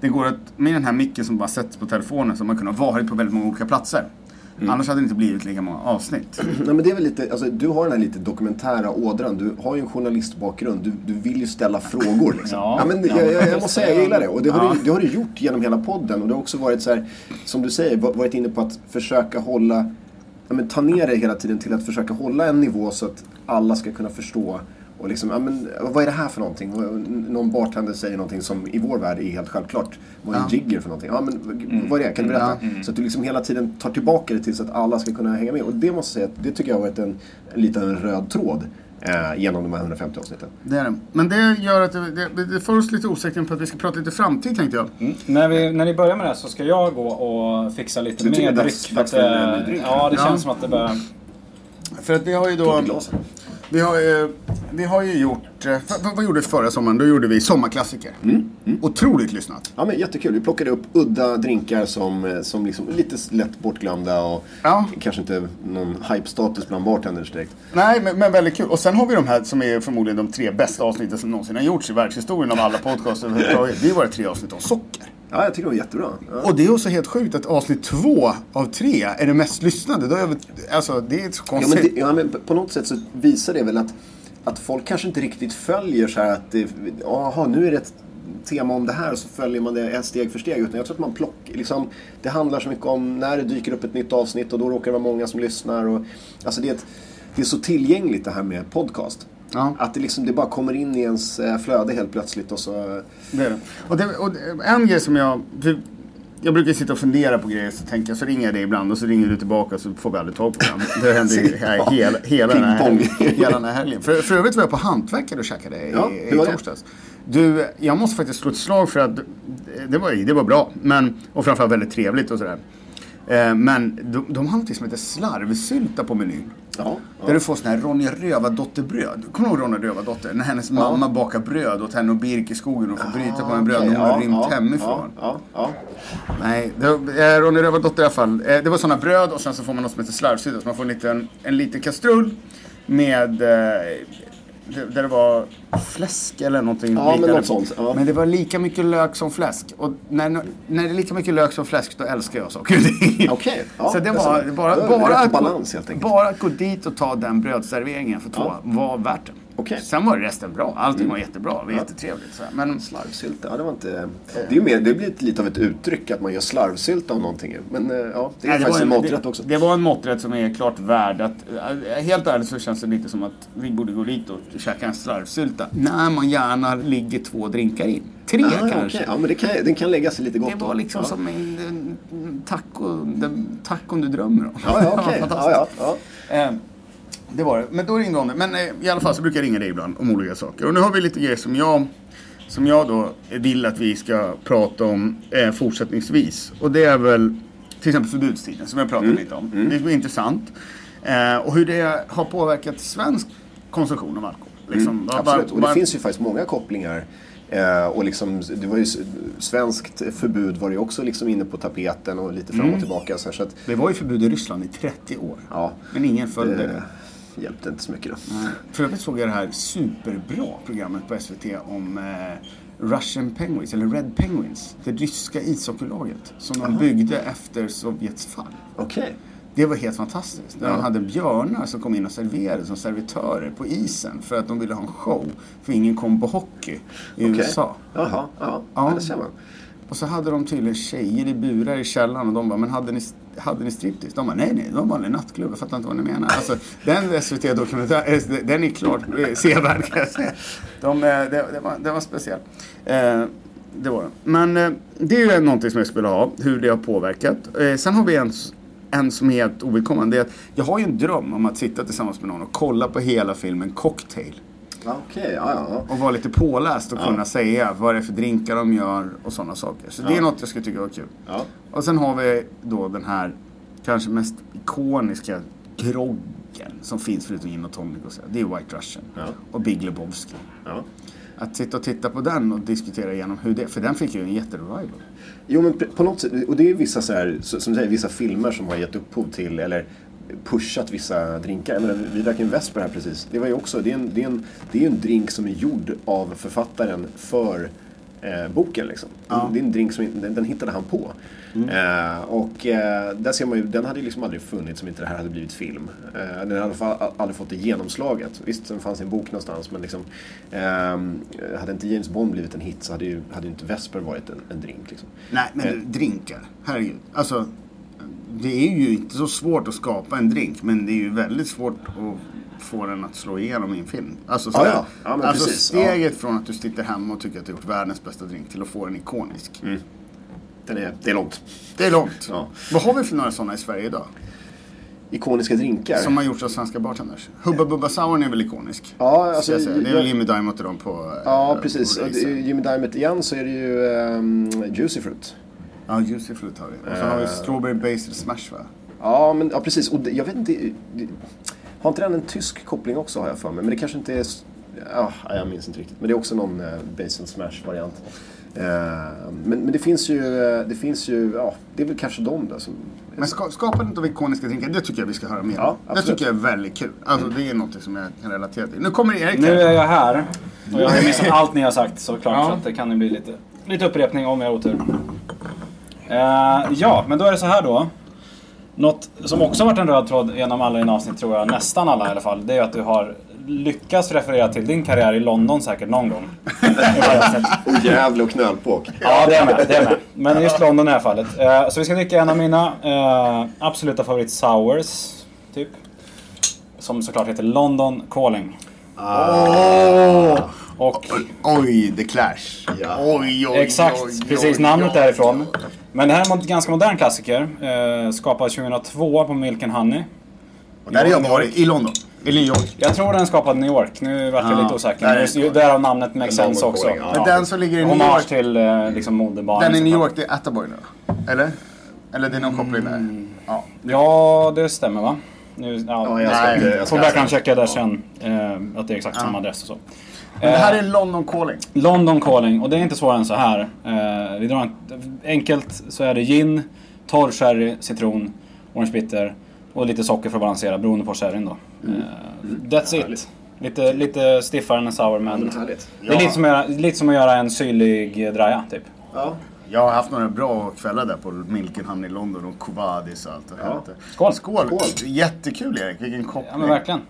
det går att, med den här micken som bara sätts på telefonen, så man kunnat vara på väldigt många olika platser. Mm. Annars hade det inte blivit lika många avsnitt. Nej, men det är väl lite, alltså, du har den här lite dokumentära ådran. Du har ju en journalistbakgrund. Du, du vill ju ställa frågor. Liksom. Ja. men, Ja, jag, jag, jag måste säga, jag gillar det. Och det har, Ja. du, det har du gjort genom hela podden. Och det har också varit så här, som du säger, va- varit inne på att försöka hålla, ja, men, ta ner det hela tiden till att försöka hålla en nivå så att alla ska kunna förstå. Och liksom, ja, men, vad är det här för någonting? Och Någon bartender säger någonting som i vår värld är helt självklart. Vad är en Ja. jigger för någonting? Ja, men, Vad är det? Kan du berätta? Så att du liksom hela tiden tar tillbaka det till så att alla ska kunna hänga med. Och det måste jag säga att det tycker jag har varit en, en liten röd tråd eh, genom de här 150 avsnitten. Det är det. Men det gör att det, det, det får oss lite osäkra på att vi ska prata lite framtid tänkte jag. Mm. När, vi, när ni börjar med det här så ska jag gå och fixa lite mer är dags- dryck. dags för att, eh, dryck? Ja, det Ja. känns som att det börjar... För att vi har ju då... Vi har, ju, vi har ju gjort... eh, Vad, gjorde vi förra sommaren? Då gjorde vi sommarklassiker. Mm, Otroligt lyssnat. Ja men jättekul. Vi plockade upp udda drinkar som, eh, som liksom lite lätt bortglömda och Ja. kanske inte någon hype-status bland bartenders direkt. Nej, men, men väldigt kul. Och sen har vi de här som är förmodligen de tre bästa avsnitten som någonsin har gjorts i världshistorien av alla podcasts överhuvudtaget. Det är våra tre avsnitt om socker. Ja, jag tycker det var jättebra. Ja. Och det är också helt sjukt att avsnitt två av tre är det mest lyssnade. Då är vi, alltså, det är så Ja, men konstigt. det, ja, men på något sätt så visar det väl att, att folk kanske inte riktigt följer så här att jaha, nu är det ett tema om det här och så följer man det steg för steg. Utan jag tror att man plockar, liksom, det handlar så mycket om när det dyker upp ett nytt avsnitt och då råkar det vara många som lyssnar. Och, alltså det, är ett, det är så tillgängligt det här med podcast. Ja. Att det, liksom, det bara kommer in i ens eh, flöde helt plötsligt och så... Det är det. Och, det, och en grej som jag... Jag brukar sitta och fundera på grejer så tänker jag, så ringer jag dig ibland och så ringer du tillbaka så får vi aldrig tag på varandra. Det händer ju här hela, hela, den här, helgen- hela den här helgen. För, för övrigt var jag på Hantverkare och käkade i, Ja, i torsdags. Du, jag måste faktiskt slå ett slag för att det var, det var bra. Men, och framförallt väldigt trevligt och sådär. Eh, Men de, de har någonting som heter slarvsylta på menyn. Ja, Där du får sån här Ronja Rövardotter-bröd. Kommer du ihåg Ronja Rövardotter? När hennes mamma bakar bröd åt henne och Birk i skogen och får bryta på en bröd okej, när hon har ja, rymt ja, hemifrån. Ja, ja, Nej, det eh, Ronja Rövardotter i alla fall. Eh, det var såna bröd och sen så får man något som heter slarvsylta. Så man får en liten, en liten kastrull med eh, där det var fläsk eller någonting Ja, men något sånt, ja. Men det var lika mycket lök som fläsk. Och när, när det är lika mycket lök som fläsk, då älskar jag saker. Okej, ja, så det var bara, bara, att, balans, helt enkelt. bara att gå dit och ta den brödserveringen för två Ja. var värt det. Okej. Sen var resten bra. Allting var jättebra. Det var jättetrevligt. Så här. Men Slarvsylta, ja det var inte... Det, är mer, det blir lite av ett uttryck att man gör slarvsylta av någonting. Men eh, ja, det är Nej, faktiskt en maträtt det, också. Det var en maträtt som är klart värd att... äh, Helt ärligt så känns det lite som att vi borde gå dit och käka en slarvsylta. När man gärna ligger två drinkar in. Tre Ah, kanske. okej. Ja, men det kan, den kan lägga sig lite gott Det var liksom ja. som en, en, en taco, den tacon du drömmer om. Ja, ja, okej. ja, Fantastiskt. ja, ja. Eh, det var det. Men då ringde hon. Men eh, i alla fall så brukar jag ringa dig ibland om olika saker. Och nu har vi lite grejer som jag, som jag då vill att vi ska prata om eh, fortsättningsvis. Och det är väl till exempel förbudstiden som jag pratade Mm. lite om. Det är intressant. Eh, och hur det har påverkat svensk konsumtion av alkohol. Liksom, Var- Mm, Absolut, och det var- finns ju faktiskt många kopplingar. Eh, och liksom, det var ju svenskt förbud var ju också liksom inne på tapeten och lite Mm. fram och tillbaka. Så, här, så att, Det var ju förbud i Ryssland i 30 år. ja, Men ingen följde det. det hjälpte inte så mycket då. För övrigt såg jag det här superbra programmet på SVT om eh, Russian Penguins, eller Red Penguins. Det ryska ishockeylaget som de byggde efter Sovjets fall. Okej. Det var helt fantastiskt. Där Ja. de hade björnar som kom in och serverade som servitörer på isen för att de ville ha en show. För ingen kom på hockey i Okej. USA. Jaha, ja, Ja. ja. det ser man. Och så hade de tydligen tjejer i burar i källaren och de bara, men hade ni, hade ni striptease? De bara, nej nej, det var en vanlig nattklubb. Jag fattar inte vad ni menar. Alltså, den SVT-dokumentären, eh, den är klart eh, sevärd kan jag säga. De, eh, det, det, var, det var speciellt. Eh, det var den. Men eh, det är ju någonting som jag skulle ha, hur det har påverkat. Eh, sen har vi en, en som är helt ovidkommande. Det är att jag har ju en dröm om att sitta tillsammans med någon och kolla på hela filmen Cocktail. Ja, Okej, ja, ja, ja. Och vara lite påläst och kunna säga vad det är för drinkar de gör och sådana saker. Så det är Ja. något jag skulle tycka var kul. ja. Och sen har vi då den här kanske mest ikoniska groggen som finns förutom gin och tonic och så. Det är White Russian. Ja. Och Big Lebowski. ja. Att sitta och titta på den och diskutera igenom hur det, för den fick ju en jätterevival. Jo men på något sätt, och det är vissa så här, som du säger, vissa filmer som har gett upphov till, eller pushat vissa drinkar. Jag menar, vi drack en Vesper här precis. Det var ju också, det är en, det är en, det är en drink som är gjord av författaren för eh, boken liksom. Ja. Det är en drink som den, den hittade han på. Eh, och eh, där ser man ju, den hade ju liksom aldrig funnits om inte det här hade blivit film. Eh, den hade i alla fall aldrig fått det genomslaget. Visst, den fanns i en bok någonstans men liksom ehm, hade inte James Bond blivit en hit så hade ju, hade ju inte Vesper varit en, en drink liksom. Nej, men Eh. drinkar. Herregud. Alltså, det är ju inte så svårt att skapa en drink, men det är ju väldigt svårt att få den att slå igenom i en film. Alltså, så Ja, ja. Ja, alltså precis. steget från att du sitter hemma och tycker att du har gjort världens bästa drink till att få den ikonisk. Den är, det är långt. Det är långt. Ja. Vad har vi för några sådana i Sverige idag? Ikoniska drinkar. Som har gjorts av svenska bartenders. Hubba Bubba Sour är väl ikonisk? Ja, alltså, jag säga. Det är väl Jimmy Diamond och dem på... Ja, eh, precis. på Jimmy Diamond igen så är det ju ehm, Juicy Fruit. Ja, Juicy Fruit har vi. Och så har vi Strawberry Basil Smash va? Ja, men ja, precis. Och det, jag vet inte... det- Har inte den en tysk koppling också har jag för mig? Men det kanske inte är... Ja, jag minns inte riktigt. Men det är också någon eh, Basil Smash-variant. Eh, men, men det finns ju... eh, Det finns ju... Ja, det är väl kanske de där som... Men ska, skapandet av ikoniska drinkar, det tycker jag vi ska höra mer om. Ja, det tycker jag är väldigt kul. Alltså det är något som jag kan relatera till. Nu kommer Erik Nu här. är jag här. Och jag har missat allt ni har sagt såklart. Ja. Så att det kan ju bli lite, lite upprepning om jag har otur. Eh, ja, men då är det så här då. Något som också har varit en röd tråd genom alla dina avsnitt tror jag, nästan alla i alla fall. Det är att du har lyckats referera till din karriär i London säkert någon gång. Och Gävle och knölpåk. Ja, det är med. Det är med. Men just London i det här fallet. Eh, så vi ska dricka en av mina eh, absoluta favorit sours, typ. Som såklart heter London Calling. Åh! Och Oj, The Clash. Ja. Oj, oj, exakt, oj, oj, precis oj, namnet oj. därifrån. Men det här är en ganska modern klassiker. Eh, skapad 2002 på Milk and Honey. Och där har jag varit, i London. I New York. Jag tror den är skapad i New York. Nu vart jag Ja, lite osäker. där är Men därav namnet makes sense också. Ja. Men den som ligger i New Hommage York, till eh, liksom modebarnen. den i New. York, det är Attaboy nu Eller? Eller det är någon koppling där? Ja. Ja, det stämmer va? Nu, ja, Ja, Nej. inte... Jag Får background checka där sen. Eh, att det är exakt samma adress och så. Men det här Eh, är London Calling. London Calling och det är inte svårare än så här. Eh, vi drar en, enkelt så är det gin, torr sherry, citron, orange bitter och lite socker för att balansera beroende på sherryn då. Eh, that's it. Härligt. Lite, lite stiffare än en sour men Men härligt. det är lite som, att göra, lite som att göra en syrlig draja typ. Ja. Jag har haft några bra kvällar där på Milk and Honey i London och Covadis och allt det Ja. Skål! Skål! Skål. Jättekul Erik, vilken koppling. Ja men verkligen.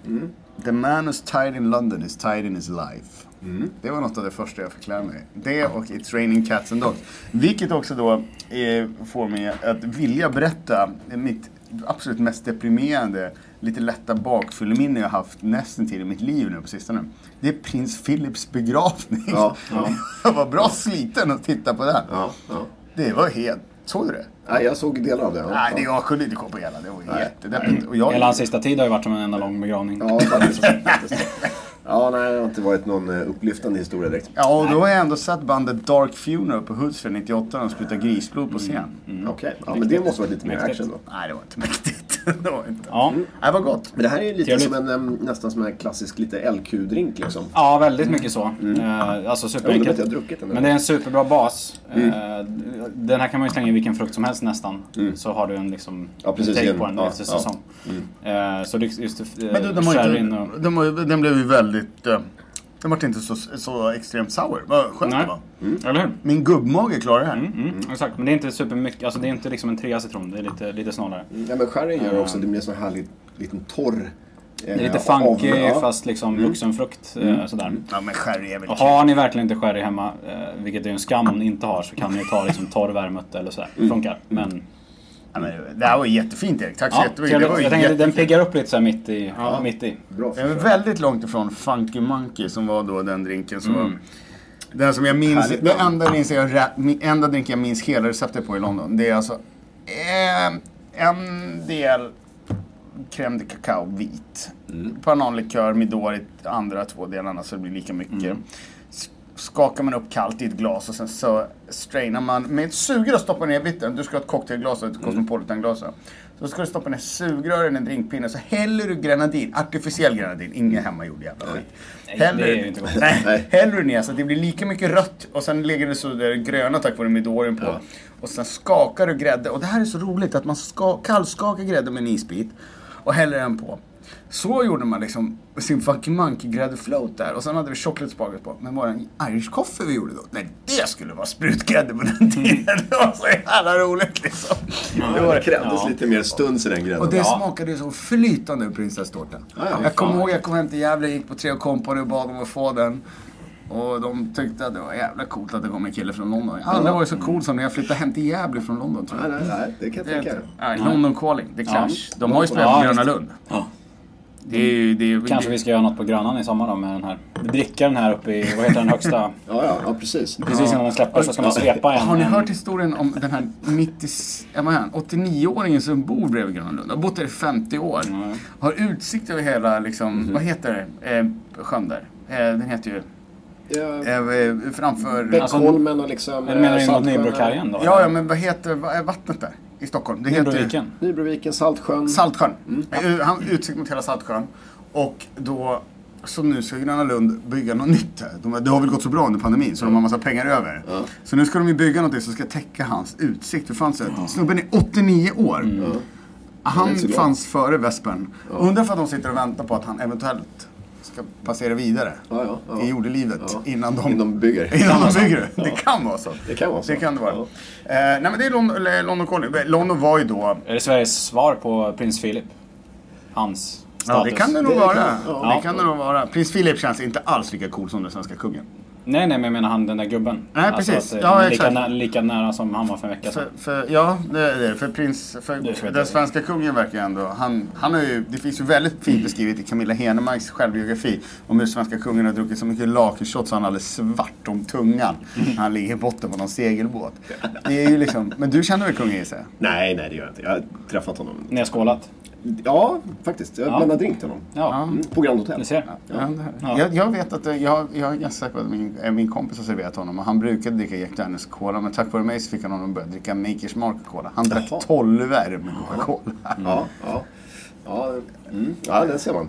The man who's tied in London is tied in his life. Mm. Det var något av det första jag fick lära mig. Det och It's raining cats and dogs. Vilket också då eh, får mig att vilja berätta mitt absolut mest deprimerande, lite lätta bakfylleminne jag haft nästan till i mitt liv nu på sistone. Det är prins Philips begravning. Ja, ja. jag var bra sliten att titta på det. Ja, ja. Det var helt... Såg du det? Nej, jag såg delar av det. Ja. Nej, det, jag kunde inte komma på hela. Det var jättedeppigt. Jag, Hela hans sista tid har ju varit som en enda lång begravning. Ja, faktiskt. Ja, nej, det har inte varit någon eh, upplyftande historia direkt. Ja, och då har jag ändå sett bandet Dark Funeral på Hultsfred 98 och spruta grisblod på scen. Okej, ja, men det måste vara lite mer action då. Nej, det var inte mäktigt. det var inte. Ja. Nej, vad gott. Men det här är ju lite Trevligt. som en, nästan som en klassisk lite LQ-drink liksom. Ja, väldigt mycket så. Alltså Jag undrar om superenkelt. jag har druckit den. Men det är en superbra bas. Eh, den här kan man ju slänga i vilken frukt som helst nästan. Så har du en liksom Ja, precis, take igen. på den Ja, efter ja. säsong. Eh, så det, just eh, Men du, de har inte, och... de har, den blev ju väldigt... eh, Den var inte så, så extremt sour. Vad skönt det Nej, var. eller hur? Min gubbmage klarar det här. Mm, mm, exakt, men det är inte supermycket, alltså det är inte liksom en trea citron, det är lite, lite snålare. Ja, men sherry gör också, det blir en sån här härlig liten torr... Det är lite funky ja. fast liksom vuxenfrukt eh, sådär. Ja, men sherry är väl Och har ni verkligen inte sherry hemma, eh, vilket är en skam om ni inte har, så kan ni ta liksom torr värmött eller sådär. Det funkar. Men Ja, men det här var jättefint Erik. Tack så ja, jättemycket. Det var trevligt. ju jag tänker, den piggar upp lite såhär mitt i. Mitt i. Bra Jag är väldigt långt ifrån Funky Monkey som var då den drinken som var Den som jag minns, Härligt namn. enda, minns jag, enda drink jag minns hela receptet på i London. Det är alltså eh, en del crème de cacao vit. Mm. Bananlikör, Midori, andra två delarna så det blir lika mycket. Mm. Skakar man upp kallt i ett glas och sen så strainar man med ett sugrör stoppar ner biten. Du ska ha ett cocktailglas och ett Mm. cosmopolitanglas. Så ska du stoppa ner sugrören i en drinkpinne så häller du grenadin, artificiell granadin, ingen hemmagjord jävla skit. Nej, Häller det är inte gott. Nej, häller du ner så att det blir lika mycket rött och sen lägger du så där gröna tack vare Midorin på. Ja. Och sen skakar du grädde. Och det här är så roligt att man ska, kallskakar grädde med en isbit och häller den på. Så gjorde man liksom sin Funky Monkey grädde float där och sen hade vi chocolate sparkles på. Men var det en Irish coffee vi gjorde då? Nej, det skulle vara sprutgrädde på den tiden. Det var så jävla roligt liksom. Det, var, det krävdes Ja. lite mer stuns i den grädden. Och det Ja. smakade ju så flytande prinsesstårta. Ja, ja, jag kommer ihåg jag kom hem till Gävle, gick på Tre och Company och bad om att få den. Och de tyckte att det var jävla coolt att det kom en kille från London. Jag har aldrig varit så cool som när jag flyttade hem till Gävle från London tror Nej, jag. nej, nej, det kan jag tänka mig. Nej, London Calling, The Clash. De har ju spelat Ja, på Gröna. Lund. Ja. Det är ju... Det är, ju- Kanske vi ska göra något på Grönan i sommar då med den här. Dricka den här uppe i, vad heter den högsta? Ja, ja, ja precis. Precis innan den släpper så ska man svepa en. Har ni hört historien om den här 90, ja, vad är han, 89-åringen som bor bredvid Gröna Lund? Har bott där i 50 år. Nej. Har utsikt över hela, liksom, vad heter det, eh, sjön där? Eh, den heter ju... Ja, Eh, framför... Bäckholmen och liksom... Eller menar du eh. Nybrokajen då? Ja, ja, men vad heter vad är vattnet där? I Stockholm? Det heter Nybroviken? Nybroviken, Saltsjön. Saltsjön. Eh, Han utsikt mot hela Saltsjön. Och då... Så nu ska Gröna Lund bygga något nytt här. De, det har väl gått så bra under pandemin så de har massa pengar över. Så nu ska de ju bygga något som ska täcka hans utsikt ur fönstret. Snubben är 89 år. Han Det så bra. fanns före Vespern. Undrar för att de sitter och väntar på att han eventuellt ska passera vidare Ja, ja, ja. i jordelivet Ja. innan de, Innan de bygger. innan de bygger det. Det kan vara så. Det kan vara så. Det kan det vara. Ja. Eh, nej men det är London, Calling. London var ju då... Är det Sveriges svar på prins Philip? Hans status? Ja, det kan det nog Det vara. kan- ja. Det kan det nog vara. Prins Philip känns inte alls lika cool som den svenska kungen. Nej, nej, men jag menar han den där gubben. Nej, precis. att, eh, Ja, lika, exakt. nä, lika nära som han var för en vecka sedan. För, för, ja, det är det. För prins... För Det den svenska kungen verkar ändå... Han, han har ju, det finns ju väldigt fint beskrivet i Camilla Henemarks självbiografi om hur svenska kungen har druckit så mycket lakritsshot så han är alldeles svart om tungan när han ligger i botten på någon segelbåt. Det är ju liksom... Men du känner väl kungen gissar? Nej, nej det gör jag inte. Jag har träffat honom. Ni har skålat? Ja, faktiskt. Jag Ja. blandade drink till honom. Ja, Mm, på Grand Hotel. ni ser. Ja, det här. Ja. Jag, jag vet att jag, jag är ganska säker på att min, min kompis har serverat honom och han brukade dricka Jack Daniels Cola men tack vare mig så fick han honom att börja dricka Makers Mark Cola. Han drack Jaha. tolver med Coca-Cola. Ja, ja. Ja, mm. ja det ser man.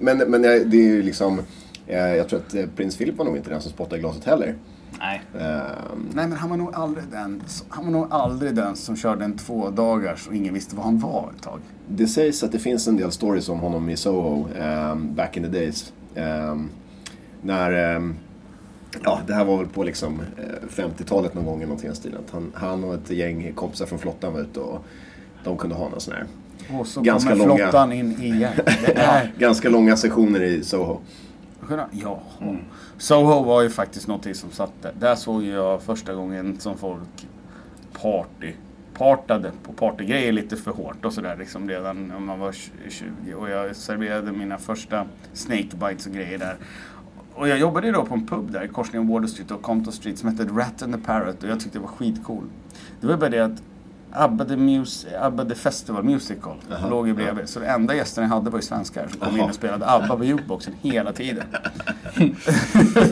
Men, men det är ju liksom... eh, Jag tror att eh, prins Philip var nog inte den som spottade i glaset heller. Nej. Ehm, Nej men han var nog aldrig den, han var nog aldrig den som körde en två dagars och ingen visste vad han var ett tag. Det sägs att det finns en del stories om honom i Soho, ehm, back in the days. Ehm, när, ja det här var väl på liksom eh, 50-talet någon gång någonting i den stilen. Att Han, han och ett gäng kompisar från flottan var ute och de kunde ha någon sån här Och så Ganska kommer långa. flottan in igen. Ganska långa sessioner i Soho. ja. Soho var ju faktiskt någonting som satt där. Där såg jag första gången som folk party partade på partygrejer lite för hårt och sådär liksom redan när man var 20 och jag serverade mina första snake bites och grejer där. Och jag jobbade ju då på en pub där i korsningen Water Street och Compton Street som hette Rat and the Parrot och jag tyckte det var skitcool. Det var bara det att ABBA the, Mus- ABBA the Festival Musical Jaha, låg ju bredvid. Så det enda gästerna jag hade var ju svenskar som kom in Jaha. och spelade ABBA på jukeboxen hela tiden.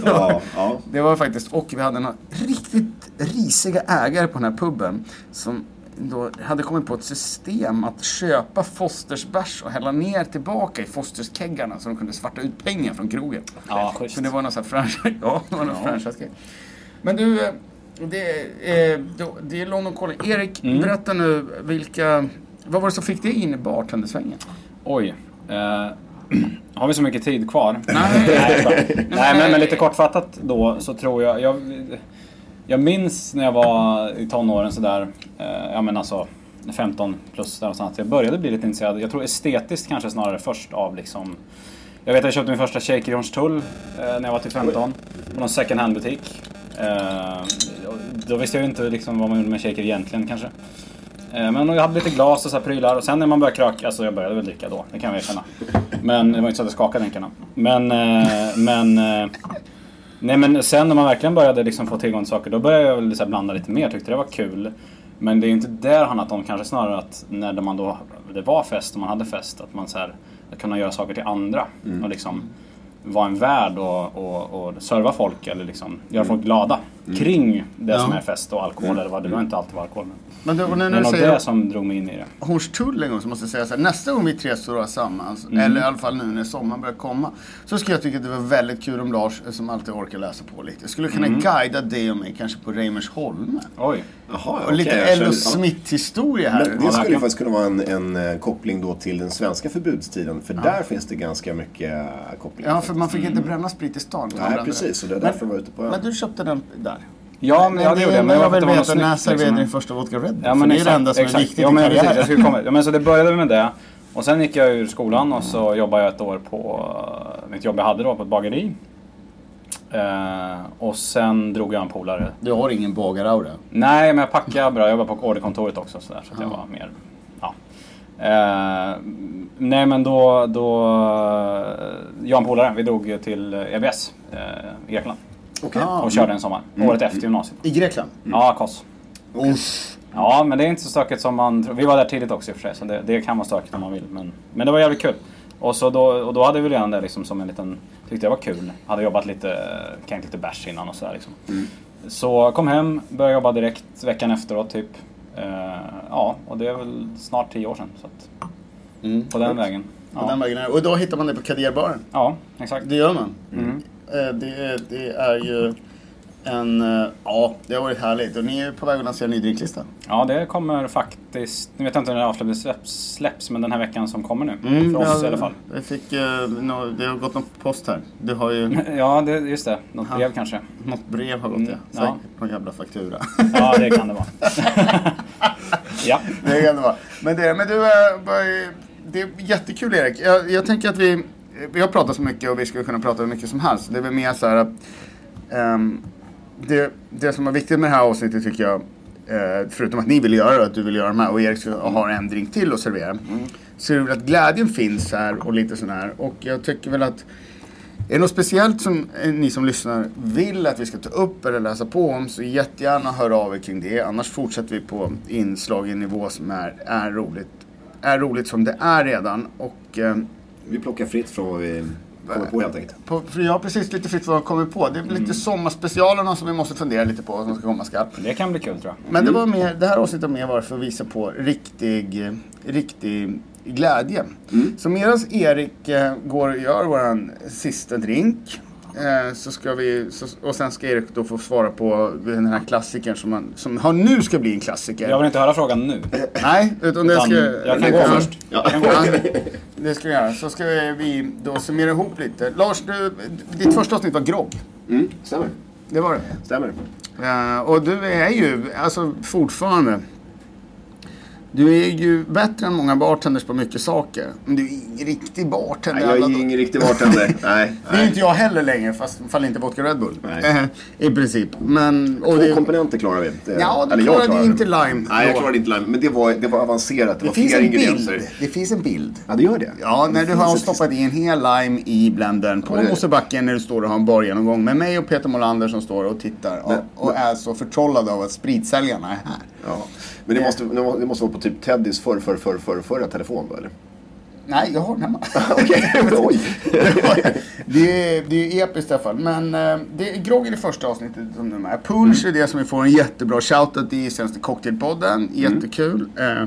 Ja, ja. Det var faktiskt, och vi hade några riktigt risiga ägare på den här puben som då hade kommit på ett system att köpa Fosters bärs och hälla ner tillbaka i Fosters keggarna så de kunde svarta ut pengar från krogen. Ja, schysst. Så det var någon sån här franchise, ja, det var någon franchise Men du, eh, det, eh, det är London Calling. Erik, Mm. berätta nu vilka, vad var det som fick dig in i bartendersvängen? Oj. Eh, har vi så mycket tid kvar? Nej. Nej men, men lite kortfattat då så tror jag, jag... Jag minns när jag var i tonåren sådär, eh, ja men alltså 15 plus där någonstans. Jag började bli lite intresserad. Jag tror estetiskt kanske snarare först av liksom... Jag vet att jag köpte min första shaker i Hornstull eh, när jag var typ till 15. På någon second hand butik. Eh, då visste jag ju inte liksom vad man gjorde med shaker egentligen kanske. Eh, Men jag hade lite glas och så här prylar och sen när man började kröka, alltså jag började väl dricka då, det kan jag erkänna. Men det var inte så att jag skakade länkarna. Men, eh, men eh, Nej men sen när man verkligen började liksom få tillgång till saker då började jag väl blanda lite mer, tyckte det var kul. Men det är inte där det handlat om, kanske snarare att när man då, det var fest och man hade fest, att man så här, att kunna göra saker till andra. Och liksom vara en värd och, och, och serva folk eller liksom göra folk glada kring det som Ja. är fest och alkohol eller vad det behöver inte alltid vara alkohol. Men Men det var när det var det som drog mig in i det. Hornstull en gång så måste jag säga så här, nästa gång vi tre står tillsammans, Mm. eller i alla fall nu när sommaren börjar komma, så skulle jag tycka att det var väldigt kul om Lars, eh, som alltid orkar läsa på lite, skulle kunna Mm. guida dig och mig kanske på Reimersholme. Oj. Jaha, Och lite jag Ello ja. Smith-historia här. Men det skulle ju faktiskt kunna vara en, en eh, koppling då till den svenska förbudstiden. För där finns det ganska mycket eh, kopplingar. Ja, för man fick inte bränna sprit i stan. Mm. Nej, precis. Och det är Men- därför jag var ute på ön. Men du köpte den där? Ja, men jag det gjorde jag. Men jag inte vad veta, när serverade liksom. din första vodka Red Bull? Ja, men det är det enda som är exakt. viktigt ja, i men precis, jag karriären. komma. Ja, men så det började med det. Och sen gick jag ur skolan och så jobbade jag ett år på eh, mitt jobb jag hade då på ett bageri. Eh, och sen drog jag en polare. Du har ingen bagaraura? Nej, men jag packade bra. Jag jobbade på orderkontoret också så, där, så att jag var mer... Ja. Eh, nej, men då... då jag och en polare, vi drog till EBS eh, i Grekland. Okej. Ah. Och körde en sommar. Året efter gymnasiet. I Grekland? Ja, Kos. Uff. Ja, men det är inte så stökigt som man tror. Vi var där tidigt också i och för sig, så det, det kan vara stökigt om man vill. Men, men det var jävligt kul. Och, så då, och då hade vi redan det liksom som en liten... Tyckte jag var kul. Hade jobbat lite, kanske lite bärs innan och sådär liksom. Så kom hem, började jobba direkt veckan efteråt typ. Eh, ja, och det är väl snart tio år sedan. Så att, på den vägen. På den Ja, vägen är det. Och då hittar man det på Kaderbaren? ja exakt. Det gör man. Mm. Eh, Det, är- det är ju en... eh, Ja, det har varit härligt. Och ni är på väg att lansera en ny drinklista. Ja, det kommer faktiskt... Nu vet jag inte när det avsläpps, släpps, släpps, men den här veckan som kommer nu. Mm, för oss ja, i alla fall. Jag fick, eh, nå- det har gått någon post här. Du har ju... Ja, det, just det. Något brev kanske. Något brev har gått Mm, ja. ja. Säkert någon jävla faktura. Ja, det kan det vara. ja. det kan det vara. Men, det, men du, det är jättekul Erik. Jag, jag tänker att vi, vi har pratat så mycket och vi skulle kunna prata hur mycket som helst. Det är väl mer så här att ehm, det, det som var viktigt med det här avsnittet tycker jag, eh, förutom att ni vill göra det, att du vill göra de här och Erik ska, har en drink till att servera. Så är det väl att glädjen finns här och lite sån här. Och jag tycker väl att är det något speciellt som eh, ni som lyssnar vill att vi ska ta upp eller läsa på om så jättegärna hör av er kring det. Annars fortsätter vi på inslag i nivå som är, är roligt. Är roligt som det är redan. Och eh, Vi plockar fritt från vad vi kommer på helt enkelt. på, för jag har precis lite fritt vad jag kommer på. Det är lite sommarspecialerna som vi måste fundera lite på vad som ska komma skall. Det kan bli kul tror jag. Men det, var mer, det här avsnittet var mer för att visa på riktig, riktig glädje. Så medan Erik eh, går och gör våran sista drink eh, så ska vi, så, och sen ska Erik då få svara på den här klassikern som, man, som har nu ska bli en klassiker. Jag vill inte höra frågan nu. Nej, utan det ska... jag kan gå först. Ja, det ska vi göra. Så ska vi då summera ihop lite. Lars, du, ditt första avsnitt var grogg. Mm, stämmer. Det var det. Stämmer. Eh, och du är ju, alltså fortfarande. Du är ju bättre än många bartenders på mycket saker. Men du är ingen riktig bartender. Nej, jag är dagar. ingen riktig bartender. Nej. Det är nej. inte jag heller längre, fast fall inte vodka Red Bull. Nej. Eh, I princip. Men... Två det, komponenter klarar vi. Det- Ja, du klarade klarar inte lime Nej, jag klarade inte lime. Men det var, det var avancerat. Det, det var finns flera en ingredienser. bild. Det finns en bild. Ja, det gör det. Ja, när Det du har stoppat i en hel lime i blendern på Ja, när du står och har en bargenomgång med mig och Peter Molander som står och tittar och, Men- och är så förtrollade av att spritsäljarna är här. Ja. Men det måste, det måste vara på typ Teddys förr, förr, förr, förr, förra telefon då eller? Nej, jag har den hemma. Okej, oj. det, är, det är episkt i alla fall. Men eh, det är grogg i det första avsnittet som de är. Punch är det som vi får en jättebra shoutout i senaste cocktailpodden. Jättekul. Eh,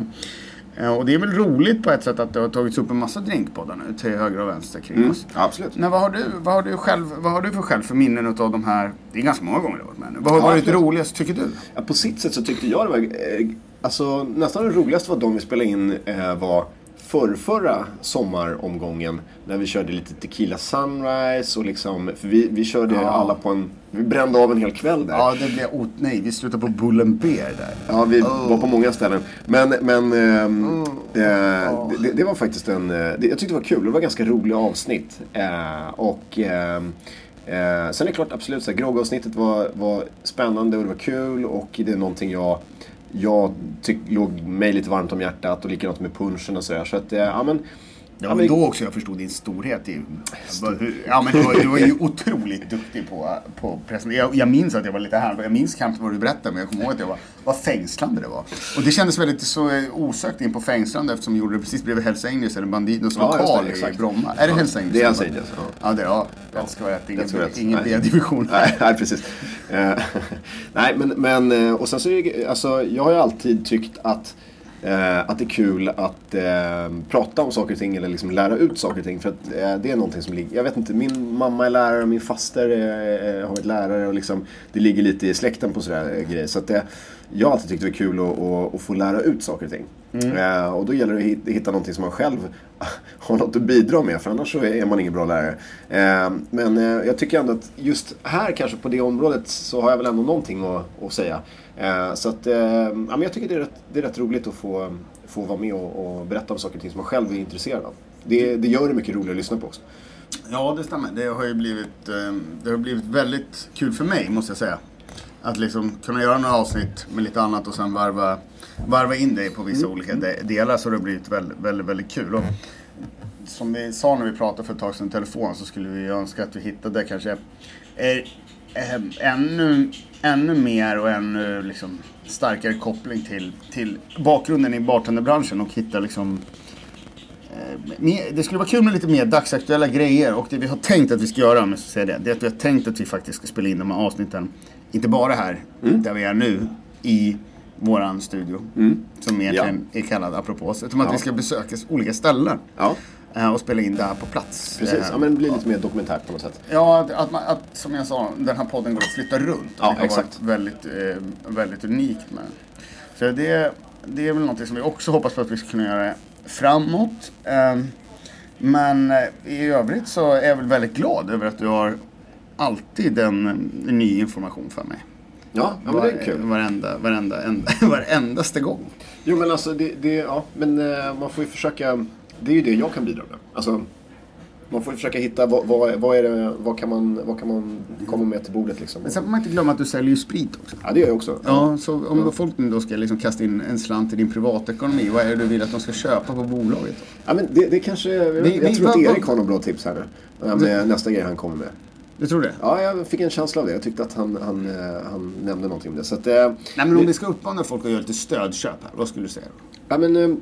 eh, och det är väl roligt på ett sätt att det har tagits upp en massa drinkpoddar nu till höger och vänster kring oss. Absolut. Men vad har du, vad har du själv, vad har du för själv för minnen av de här, det är ganska många gånger du har varit med nu. Vad har Ja, varit roligast tycker du? Ja, på sitt sätt så tyckte jag det var... Eh, alltså nästan det roligaste var de vi spelade in eh, var förrförra sommaromgången. När vi körde lite Tequila Sunrise och liksom... För vi, vi körde Ja. alla på en... Vi brände av en hel kväll där. Ja, det blev, oh, nej, vi slutar på Bullen Beer där. Ja, vi Oh. var på många ställen. Men, men ehm, Mm. eh, det, det var faktiskt en... eh, Det, jag tyckte det var kul. Det var ganska roliga avsnitt. Eh, och ehm, eh, sen är det klart, absolut, groggavsnittet var, var spännande och det var kul. Och det är någonting jag, jag tyck, låg mig lite varmt om hjärtat. Och likadant med punchen och sådär. Så att, eh, ja men... Det var men- då också jag förstod din storhet. I, ja, men du, var, du var ju otroligt duktig på, på presentera. Jag, jag minns att jag var lite här. Jag minns knappt vad du berättade, men jag kommer ihåg att jag var, vad fängslande det var. Och det kändes väldigt så eh, osökt in på fängslande eftersom vi gjorde det precis bredvid Hells Angels eller Bandidos Ja, just det, lokal i. Bromma. Är det Hells Angels? det är Hells Angels, ja. Ja, det, ja, rätt ska vara rätt. Ingen, ingen. B-division. Nej, nej, precis. Eh, nej, men, men eh, och sen så är det, alltså, jag har ju alltid tyckt att Eh, att det är kul att eh, prata om saker och ting eller liksom lära ut saker och ting. För att eh, det är någonting som ligger, jag vet inte, min mamma är lärare, min faster är, har varit lärare och liksom det ligger lite i släkten på sådär eh, grejer. Så att det, jag har alltid tyckt det var kul att, att, att få lära ut saker och ting. Eh, och då gäller det att hit- hitta någonting som man själv har något att bidra med för annars så är man ingen bra lärare. Eh, men eh, jag tycker ändå att just här kanske på det området så har jag väl ändå någonting att, att säga. Eh, så att, eh, ja, men jag tycker det är rätt, det är rätt roligt att få, få vara med och, och berätta om saker och ting som man själv är intresserad av. Det, det gör det mycket roligare att lyssna på också. Ja, det stämmer. Det har ju blivit, eh, det har blivit väldigt kul för mig, måste jag säga. Att liksom kunna göra några avsnitt med lite annat och sen varva, varva in det på vissa olika de- delar. Så det har blivit väldigt, väldigt, väldigt kul. Och som vi sa när vi pratade för ett tag sedan i telefon så skulle vi önska att vi hittade kanske eh, eh, ännu, ännu mer och ännu liksom starkare koppling till, till bakgrunden i bartenderbranschen och hitta liksom Eh, Det skulle vara kul med lite mer dagsaktuella grejer och det vi har tänkt att vi ska göra, om jag ska säga det, det är att vi har tänkt att vi faktiskt ska spela in de här avsnitten, inte bara här, där vi är nu, i våran studio. Som egentligen är kallad Apropos, utan att Ja. vi ska besöka olika ställen Ja, och spela in där på plats. precis. Eh, Ja, men det blir lite mer dokumentärt på något sätt. Ja, att, att, man, att som jag sa, den här podden går att flytta runt. Ja, det har exakt. varit väldigt, eh, väldigt unikt med Så det, det är väl någonting som vi också hoppas på att vi ska kunna göra framåt. Eh, men eh, i övrigt så är jag väl väldigt glad över att du har alltid en, ny information för mig. Ja, ja men det är kul. Varenda, varenda, enda, varendaste gång. Jo men alltså det, det ja, men eh, man får ju försöka, det är ju det jag kan bidra med. Alltså, man får försöka hitta vad, vad, vad är det, vad kan man, vad kan man komma med till bordet liksom. Men sen får man inte glömma att du säljer ju sprit också. Ja det gör jag också. Ja, så om folk nu då ska liksom kasta in en slant i din privatekonomi, vad är det du vill att de ska köpa på bolaget? Då? Ja, men det, det kanske, jag, Vi- jag vi- tror att vad- Erik har några bra tips här nu. Ja, Med nästa grej han kommer med. Du tror det? Ja, jag fick en känsla av det. Jag tyckte att han, han, eh, han nämnde någonting om det. Så att, eh, Nej men om vi ska uppmana folk att göra lite stödköp här, vad skulle du säga då? ja, men, eh,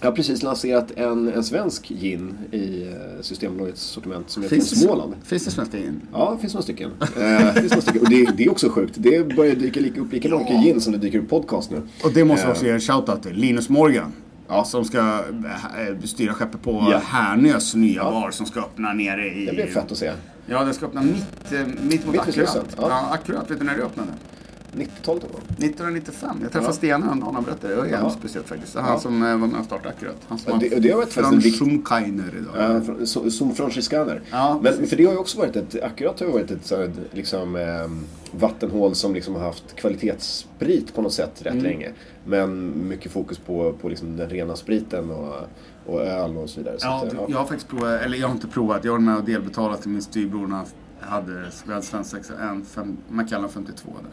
jag har precis lanserat en, en svensk gin i eh, Systembolagets sortiment som är från Småland. Finns det svenska in? Ja, det finns några stycken. Eh, finns några stycken. Och det, det är också sjukt. Det börjar dyka lika upp lika mycket gin som det dyker upp podcast nu. Och det måste vi Eh. också ge en shoutout till. Linus Morgan. Ja, som ska eh, styra skeppet på Ja. Härnös nya Ja. bar som ska öppna nere i... Det blir fett att se. Ja, den ska öppna mitt, eh, mitt mot Mitt Akkurat. Ja. ja. Akkurat. Vet du när det öppnade? 90-talet eller vad? 1995. Jag träffade Ja. Stena häromdagen och berättade. Det var jävligt Ja. speciellt faktiskt. Han Ja. som eh, var med och startade Akkurat. Han som det- det har varit en vikt- Franschumkainer idag. Ja, från- so- som franchiskaner. Ja, Men för det har ju också varit ett, Akkurat har ju varit ett så liksom, eh, vattenhål som liksom har haft kvalitetssprit på något sätt Mm. rätt länge. Men mycket fokus på, på liksom den rena spriten och, och öl och så vidare. Så Ja, att, du, ja. jag har faktiskt provat, eller jag har inte provat, jag har med och delbetalat till min styvbror när han hade svensexa, en fem, Macallan 52 där.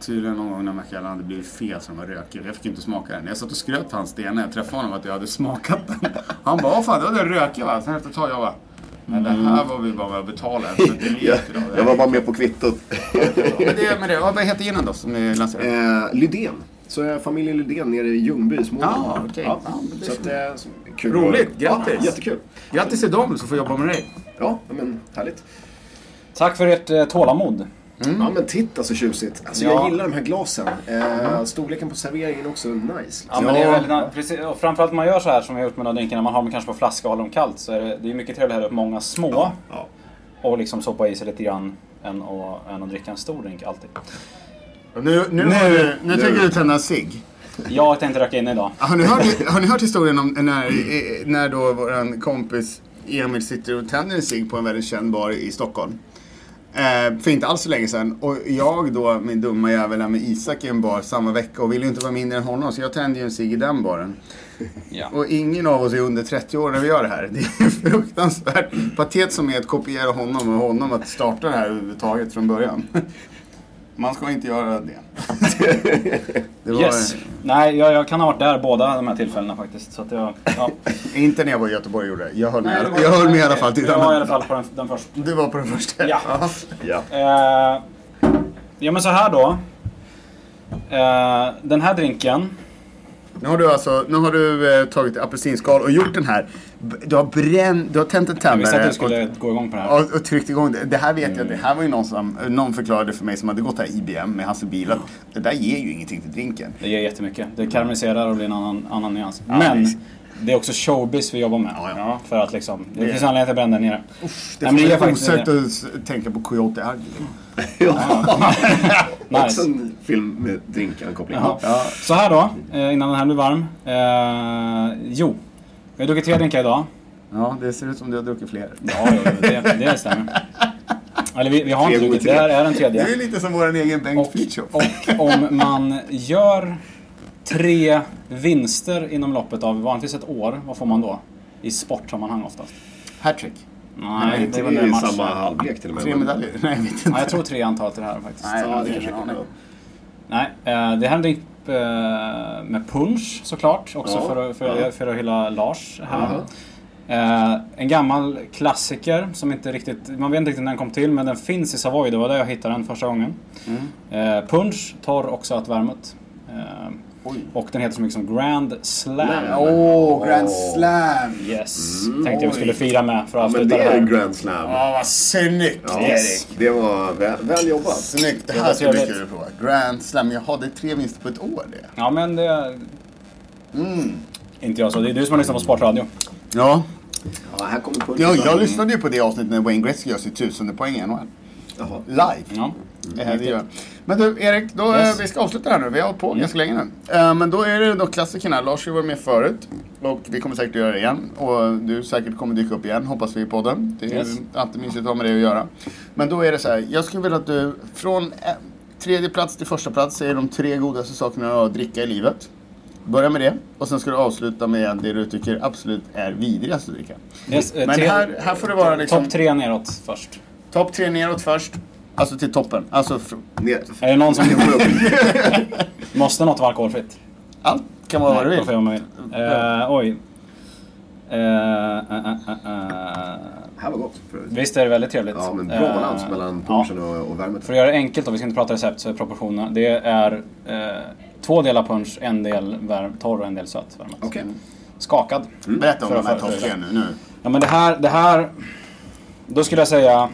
Tydligen någon gång när Macallan hade blivit fel så den var rökig. Jag fick inte smaka den. Jag satt och skröt för hans del när jag träffade honom att jag hade smakat den. Han bara, vad fan det var den rökiga va? Sen efter ett tag jag bara, men det här var vi bara med att betala en centiliter jag, jag var bara med på kvittot. Men det, men det, vad heter ginen då som ni lanserade? eh, Lydén. Så är familjen Lydén nere i Ljungby Småland. Ja, okej. Ja, så att, eh, så- kul. Roligt, grattis. Ja, jättekul. Grattis till dem som får jobba med dig. Ja, men härligt. Tack för ert eh, tålamod. Ja men titta så tjusigt. Alltså Ja. jag gillar de här glasen. Eh, storleken på serveringen är också nice. Ja, Liksom. men det är Ja. väldigt, precis, och framförallt om man gör så här som vi har gjort med de drinkarna, man har dem kanske på flaska och håller dem kallt så är det, det är mycket trevligare att hälla upp många små Ja. och liksom soppa i sig lite grann än att, än att dricka en stor drink alltid. Nu, nu, nu, nu, nu tänker du tända en cigg. Jag tänkte röka in idag. Har ni hört, har ni hört historien om när, när då våran kompis Emil sitter och tänder en cigg på en väldigt känd bar i Stockholm? Eh, för inte alls så länge sedan. Och jag då, min dumma jävel, med Isak i en bar samma vecka och vill ju inte vara mindre än honom. Så jag tänder ju en cigg i den baren. Ja. Och ingen av oss är under 30 år när vi gör det här. Det är fruktansvärt patet som är att kopiera honom och honom att starta det här överhuvudtaget från början. Man ska inte göra det. det var, Yes. Nej, jag, jag kan ha varit där båda de här tillfällena faktiskt. Så att jag, ja. Inte när jag var i Göteborg och gjorde det. Jag höll med, Nej, det var- jag höll med i alla fall. Till Jag var i alla fall på den, den första. Du var på den första? Ja. Ja. Eh, ja men så här då. Eh, den här drinken. Nu har du alltså, nu har du eh, tagit apelsinskal och gjort den här. B- Du har bränt, du har tänt en Jag visste att tändare du skulle gå igång på det här. och, och, och tryckt igång det. Det här vet jag, det här var ju någon som, någon förklarade för mig som hade gått här IBM med Hasse Bil att det där ger ju ingenting till drinken. Det ger jättemycket. Det karamelliserar och blir en annan, annan nyans. Men visst. Det är också showbiz vi jobbar med. Ja, ja. För att liksom, det, Det- finns anledning att jag brände den nere. Det Nej, det får osökt det. att tänka på Coyote Ugly. Nice. Också en film med drinkankoppling. Ja. Så här då, eh, innan den här blir varm. Eh, jo, vi har druckit tre drinkar idag. Ja, det ser ut som du har druckit fler. Ja, det, det stämmer. Eller vi, vi har inte druckit, det här är den Det är tredje. lite som vår egen Bengt Fritiof. och om man gör tre vinster inom loppet av vanligtvis ett år, vad får man då? I sportsammanhang oftast. Hattrick. Nej, Det det var ju matchen. samma halvlek till och med. Tre medaljer? Nej, jag vet inte. Ja, jag tror tre antal till det här faktiskt. Nej, Ja, det det kanske kan vara. Nej, eh, det här är en drink eh, med punch såklart. Också Ja, för, att- för, ja. för att hylla Lars här. Jaha. Eh, en gammal klassiker som inte riktigt, man vet inte riktigt när den kom till men den finns i Savoy, det var där jag hittade den första gången. Mm. Eh, punch, torr och sötvermouth. Eh, Oj. och den heter så mycket som Grand Slam. Åh, Grand Slam! Yes, tänkte jag vi skulle fira med för att Ja, men avsluta det det är en här. grand slam. Ja, vad snyggt Ja, Erik! Det var väl, väl jobbat. Snyggt, det Det här ska bli kul att prova. Grand Slam, jaha det är tre vinster på ett år det. Ja men det... Mm. Inte jag så, det är du som har lyssnat på Sportradio. Ja, Ja, här kommer jag, jag lyssnade ju på det avsnittet när Wayne Gretzky gör sitt tusende poäng i NHL. Jaha. Live. Ja. Eh, det gör. Men du Erik, då, Yes. eh, vi ska avsluta här nu. Vi har hållit på ganska länge nu. Eh, Men då är det då klassikerna. Lars har varit med förut. Och vi kommer säkert att göra det igen. Och du säkert kommer dyka upp igen, hoppas vi i podden. Det är Yes. alltid mysigt att ha med det att göra. Men då är det så här. Jag skulle vilja att du från eh, tredje plats till första plats säger de tre godaste sakerna att dricka i livet. Börja med det. Och sen ska du avsluta med det du tycker absolut är vidrigast att dricka. Yes, Men här, här får det vara liksom Topp tre neråt först. Topp tre neråt först. Alltså till toppen. Alltså fr- Ner. Är det någon som... Det. Måste något vara alkoholfritt? allt kan vara vad du vill. då vad man vill. Eh, oj. Eh, eh, eh. här var gott. För övrigt. Visst är det väldigt trevligt. Ja, men bra balans mellan ja. punchen och, och värmet. För att göra det enkelt, och vi ska inte prata recept, så är proportionerna. Det är eh, två delar punch, en del värm, torr och en del söt värme. Okej. Skakad. Berätta om de här topp förbereda. tre nu. nu. Ja men det här, det här... Då skulle jag säga...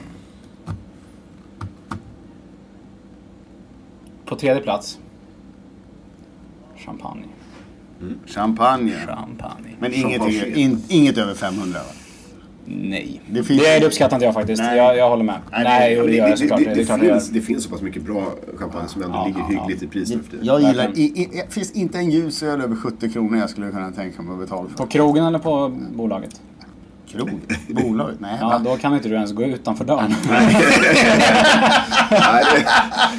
På tredje plats. Champagne. Champagne. Champagne. Men inget, Champagne. in, inget över 500 va? Nej. Det Det, finns- det uppskattar inte jag faktiskt. Nej. Jag, jag håller med. Nej, Nej, det- det gör jag såklart. det, Det, det, finns, det finns så pass mycket bra champagne som ändå Ja, ligger ja, hyggligt i pris nu för. Jag gillar, i, i, det finns inte en ljusöl över 70 kronor jag skulle kunna tänka mig att betala för. På krogen eller på bolaget? Krog? Bolaget? Nej. Ja, då kan inte du ens gå utanför dörren. Nej,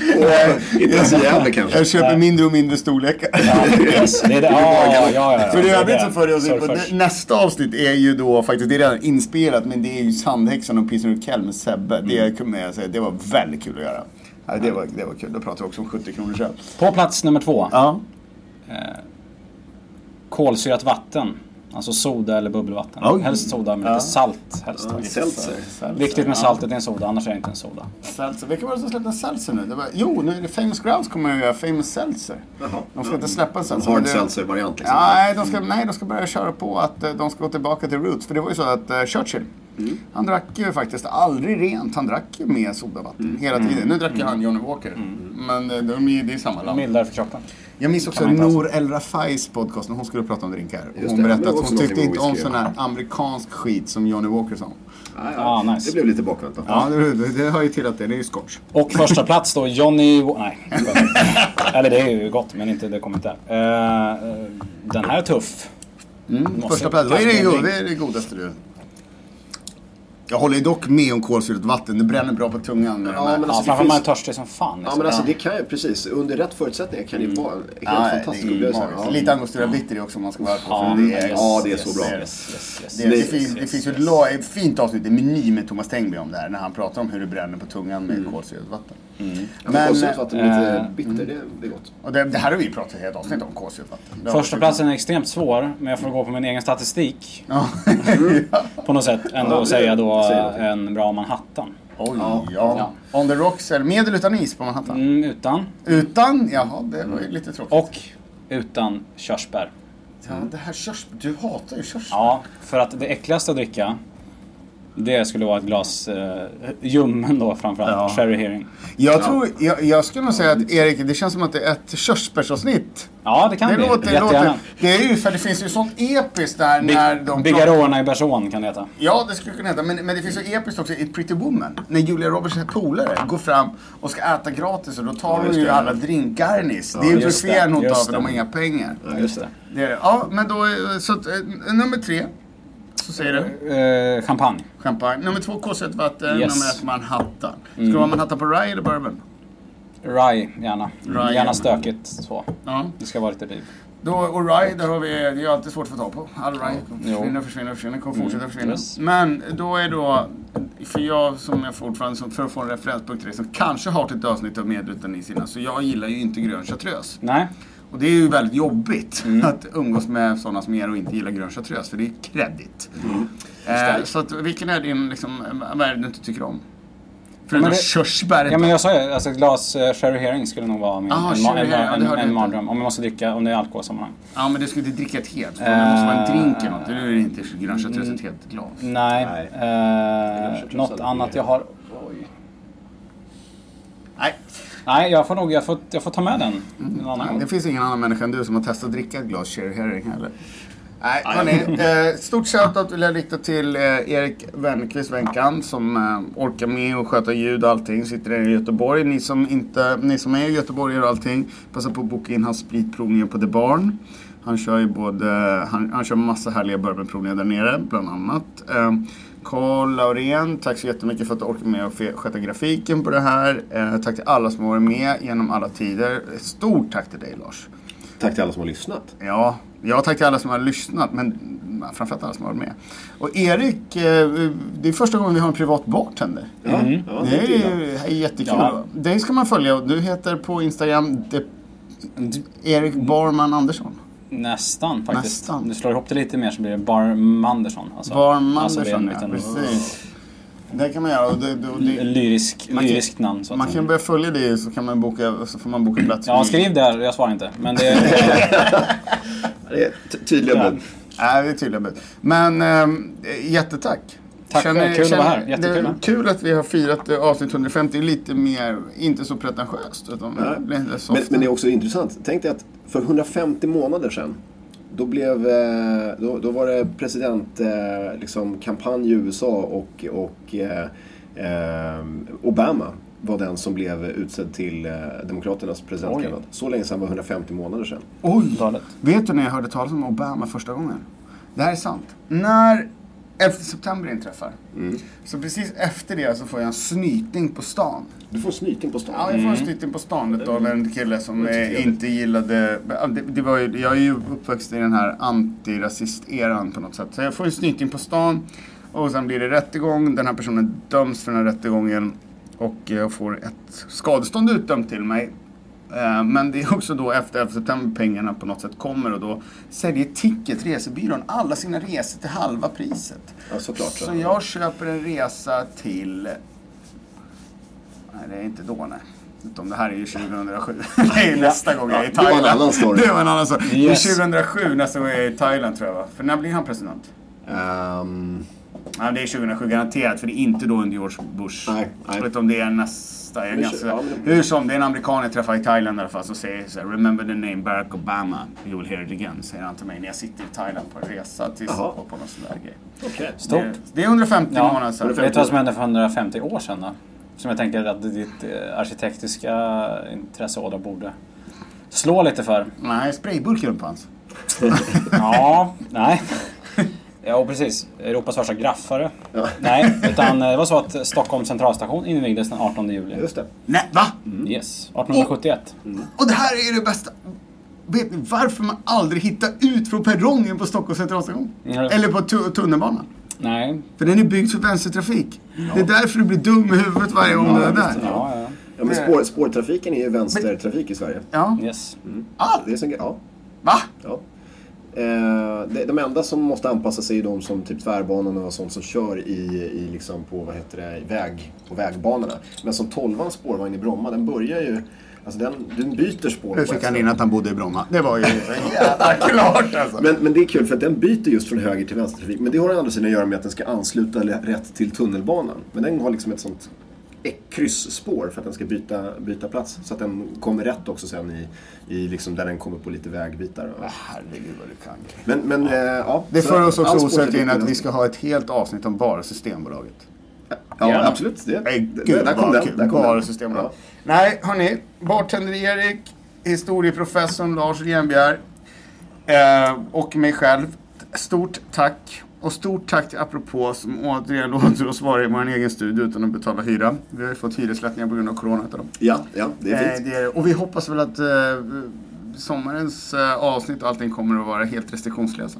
det, inte ens i Gävle kanske. Jag köper mindre och mindre storlekar. Ja, yes, det är det. Ja, ja, ja. För övrigt så följer oss in på nästa avsnitt är ju då faktiskt, det är redan inspelat men det är ju Sandhäxan och Pilsner Kell med Sebbe. Det kan jag säga, det var väldigt kul att göra. Det, var, det var kul, då pratar vi också om 70 kronors öl. På plats nummer två. Ja. Kolsyrat vatten. Alltså soda eller bubbelvatten. Oj. Helst soda med Ja. lite salt. Helst. Ja, seltzer. Seltzer, Viktigt med saltet i en soda, annars är det inte en soda. Seltzer. Vilka var det som släppte en seltzer nu? Det var, jo, nu är det Famous Grounds kommer att göra Famous Seltzer. Jaha. De ska inte släppa en En seltzer. hard seltzer-variant liksom. Ja, nej, de ska, nej, de ska börja köra på att eh, de ska gå tillbaka till roots. För det var ju så att eh, Churchill, han drack ju faktiskt aldrig rent. Han drack ju med sodavatten hela tiden. Nu drack ju han Johnny Walker. Men eh, de, det är samma land. Mildare för kroppen. Jag minns också Nour El Rafais podcast när hon skulle prata om drinkar. Hon det, berättade att hon tyckte inte om sån här amerikansk skit som Johnny Walker sa. Ja, Ah, nice. Det blev lite bakvänt då. Ja, det, det, hör ju till att det, det är ju scotch. Och första plats då, Johnny... Nej. Eller det är ju gott, men inte, det kommer inte där. Eh, eh, den här är tuff. Mm, första plats, vad är det, det godaste du? Jag håller dock med om kolsyrat vatten. Det bränner bra på tungan. Ja, men Ja, alltså, det framförallt man är finns- törstig som fan. Ja liksom. men alltså det kan ju precis, under rätt förutsättningar kan det ju vara en helt Ja, fantastisk är upplevelse. Ja. Lite angostura bitter också om man ska vara på. Ja, för det är, ja, det är så bra. det är- Yes, yes, yes. Det, det, Nej, finns, det finns ju ett, fint avsnitt i Meny med Thomas Tengby om det här när han pratar om hur det bränner på tungan med kolsyrat vatten. Ja, men Men- kolsyrat vatten är lite eh, bitter, det, det är gott. Och det, det här har vi pratat ett helt avsnitt om, kolsyrat vatten. Första platsen är extremt svår, men jag får gå på min egen statistik Ja. på något sätt. Ändå Ja, och det- säga då en bra Manhattan. Oj, Ja. ja. On the rocks, eller med eller utan is på Manhattan? Mm, utan. Utan? Jaha, det var ju lite tråkigt. Och utan körsbär. Ja, det här körsbär. Du hatar ju körsbär. Ja, för att det äckligaste att dricka det skulle vara ett glas eh, ljummen då framförallt. Ja. Sherry Hearing. Jag, tror, jag, jag skulle nog säga att Erik, det känns som att det är ett körsbärsavsnitt. Ja, det kan Det bli. låter, det låter... Det är ju för det finns ju sånt episkt där när de... Bigarråerna i Berson kan det heta. Ja, det skulle kunna heta. Men, men det finns ju episkt också i Pretty Woman. När Julia Roberts polare går fram och ska äta gratis och då tar hon just ju det. alla drinkgarnis. det är ju buffén hon tar för de har inga pengar. Ja, just det. Det är, det. ja, men då... är- Så eh, nummer tre. Så säger du. Eh, champagne. Champagne. Nummer två, kolsyrat vatten. Yes. Nummer ett, Manhattan. Ska det vara Manhattan på Rye eller Bourbon? Rye, gärna. Rye. Gärna stökigt så. Ja. Det ska vara lite liv. Då, och Rye, där har vi, det är ju alltid svårt att få tag på. All Rye Jo. försvinner, försvinner, försvinner, kommer fortsätta försvinna. yes. Men då är då, för jag som jag fortfarande, som, för att få en referenspunkt till det, som kanske har ett avsnitt av med utan i sina, så jag gillar ju inte grön chartreuse. Nej. Och det är ju väldigt jobbigt Mm. att umgås med sådana som er och inte gillar grön chartreuse, för det är kreddigt. Mm. Eh, så att, vilken är din, liksom, vad är det du inte tycker om? Förutom det- körsbäret Ja då? men jag sa ju, alltså ett glas eh, Sherry Hearing skulle nog vara min, Ah, en, en, ja, en, det en, en mardröm. Om jag måste dricka, om det är alkoholsammanhang. Ja men du ska inte dricka ett helt, för det måste vara en drink eller något. Eh, Det är inte grön chartreuse ett helt glas. Nej. Nej. Eh, chartreuse något annat jag har... Oj. Nej. Nej, jag får nog, jag får, jag får ta med den en annan Nej, gång. det finns ingen annan människa än du som har testat att dricka ett glas Cherry Herring heller. Nej, hörni. Eh, stort shoutout vill jag rikta till eh, Erik Wennerqvist, Wenkan, som eh, orkar med och sköta ljud och allting. Sitter där i Göteborg. Ni som, inte, ni som är i Göteborg och allting, passa på att boka in hans spritprovningar på The Barn. Han kör ju både, han, han kör massa härliga bourbonprovningar där nere, bland annat. Carl Laurén, tack så jättemycket för att du orkar med och sköta grafiken på det här. Eh, tack till alla som har varit med genom alla tider. Stort tack till dig Lars. Tack till alla som har lyssnat. Ja, ja tack till alla som har lyssnat, men framförallt alla som har varit med. Och Erik, eh, det är första gången vi har en privat bartender. Ja, ja, Det det är jättekul. Ja. Dig ska man följa. Du heter på Instagram de, Erik Barman Andersson. Nästan faktiskt. Nästan. Du slår ihop det lite mer så blir det Barmandersson. Alltså, Barman alltså det är en Andersson, ja. Precis. Det kan man göra. Och det, och det, Lyrisk, Man kan- lyriskt namn så man kan börja följa det så, kan man boka, så får man boka plats. Ja, skriv där. Jag svarar inte. Men det är... Det är ty- tydliga Ja. bud. Nej, det är tydliga bud. Men ähm, jättetack. Tack, kul att vara här. Jättekul. Det är kul att vi har firat eh, avsnitt 150. Lite mer, inte så pretentiöst. Utan Nej. lite Men, men det är också intressant. Tänk dig att för 150 månader sedan då, blev, eh, då, då var det presidentkampanj liksom, kampanj i USA och, och eh, eh, Obama var den som blev utsedd till eh, Demokraternas presidentkandidat. Så länge sedan var 150 månader sedan. Oj! Vet du när jag hörde talas om Obama första gången? Det här är sant. När 11 september inträffar. Mm. Så precis efter det så får jag en snyting på stan. Du får en snyting på stan. Ja, jag får en snyting på stan utav en kille som inte gillade... Det, det var ju, jag är ju uppväxt i den här antirasist-eran på något sätt. Så jag får en snyting på stan och sen blir det rättegång. Den här personen döms för den här rättegången och jag får ett skadestånd utdömt till mig. Eh, Men det är också då efter 11 september pengarna på något sätt kommer och då säljer Ticket, resebyrån, alla sina resor till halva priset. Ja, såklart. Så jag köper en resa till... Nej, det är inte då nej. Utan det här är ju 2007. det är nästa gång jag är i det var en Thailand. annan story. Det var en annan story. Yes. Det är 2007 nästa gång jag är i Thailand tror jag va? För när blir han president? Ehm, Ja, det är 2007 garanterat för det är inte då under George Bush. Nej, nej. Utan det är nästa. Jag är ganska, ja, men- Hur som, det är en amerikan jag träffar i Thailand i alla fall som säger så här, Remember the name Barack Obama, you will hear it again, säger han till mig när jag sitter i Thailand på en resa till Jaha. och på någon sån där grej. okej. Stort. Det, det är 150 Ja. månader sedan. Vet du vad som hände för 150 år sedan då? Som jag tänker att ditt eh, arkitektiska intresseådra borde slå lite för. Nej, sprayburken på hans. Ja, nej. Ja, precis. Europas första graffare. Ja. Nej, utan eh, det var så att Stockholms centralstation invigdes den 18 juli. Just det. Nej, va? Yes, 1871. Och det här är det bästa. Vet ni varför man aldrig hittar ut från perrongen på Stockholms centralstation? Ja. Eller på tu- tunnelbanan? Nej. För den är byggd för vänstertrafik. Det är därför du blir dum i huvudet varje gång du är där. Ja, ja. Ja, men spår, spårtrafiken är ju vänstertrafik i Sverige. Ja. Yes. Ah, Det är så, ja. va? Ja. Eh, de enda som måste anpassa sig är de som typ tvärbanorna och sånt som kör i, i liksom på, vad heter det, väg, på vägbanorna. Men som 12 spårvagn i Bromma, den börjar ju, alltså den, den byter spår. På fick han in att han bodde i Bromma. Det var ju jävla klart alltså. Men, men det är kul för att den byter just från höger till vänstertrafik. Men det har å andra sidan att göra med att den ska ansluta rätt till tunnelbanan. Men den har liksom ett sånt kryssspår för att den ska byta, byta plats. Så att den kommer rätt också sen i, i liksom där den kommer på lite vägbitar. Herregud vad du kan. Men, men eh, ja. Det för oss också osökt in att vi ska ha ett helt avsnitt om bara Systembolaget. Ja, Gärna. absolut. Det, Nej, det- gud där kom den. kul. Där kom Bara den. Systembolaget. Ja. Nej, hörni. Bartender Erik, historieprofessorn Lars Renbjer eh, och mig själv. Stort tack. Och stort tack till Apropå som återigen låter oss vara i vår egen studio utan att betala hyra. Vi har ju fått hyreslättningar på grund av corona utav dem. Ja, ja, det är Eh, fint. det är, och vi hoppas väl att eh, sommarens eh, avsnitt och allting kommer att vara helt restriktionslösa.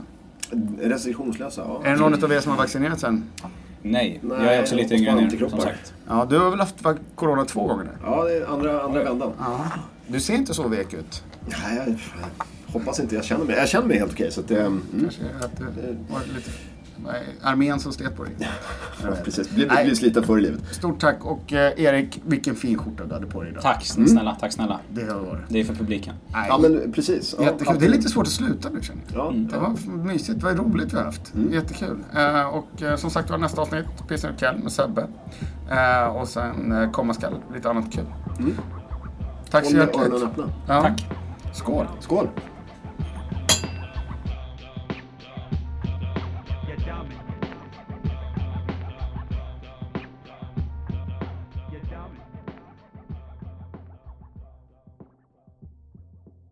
Restriktionslösa, ja. Är det någon av er som har vaccinerat sen? Nej, Nej, jag är också lite yngre än er, som sagt. Ja, du har väl haft corona två gånger nu? Ja, det är andra, andra vändan. Ja. Du ser inte så vek ut. Nej, jag, jag hoppas inte. Jag känner mig, jag känner mig helt okej. så att, eh, mm, Kanske att det var lite är- armén som slet på dig. Precis. Blir, Nej. blir sliten förr i livet. Stort tack och eh, Erik, vilken fin skjorta du hade på dig idag. Tack snälla, tack snälla. Det har det. Det är för publiken. Nej. Ja, men precis. Ja, Jättekul. Det är lite svårt att sluta nu känner jag. Ja, Det var mysigt, vad roligt vi har haft. Jättekul. Eh, och eh, som sagt var nästa avsnitt, Pissen och Kell med Sebbe. Eh, och sen eh, komma skall lite annat kul. Tack så hjärtligt. Ja. Tack. Skål. Skål!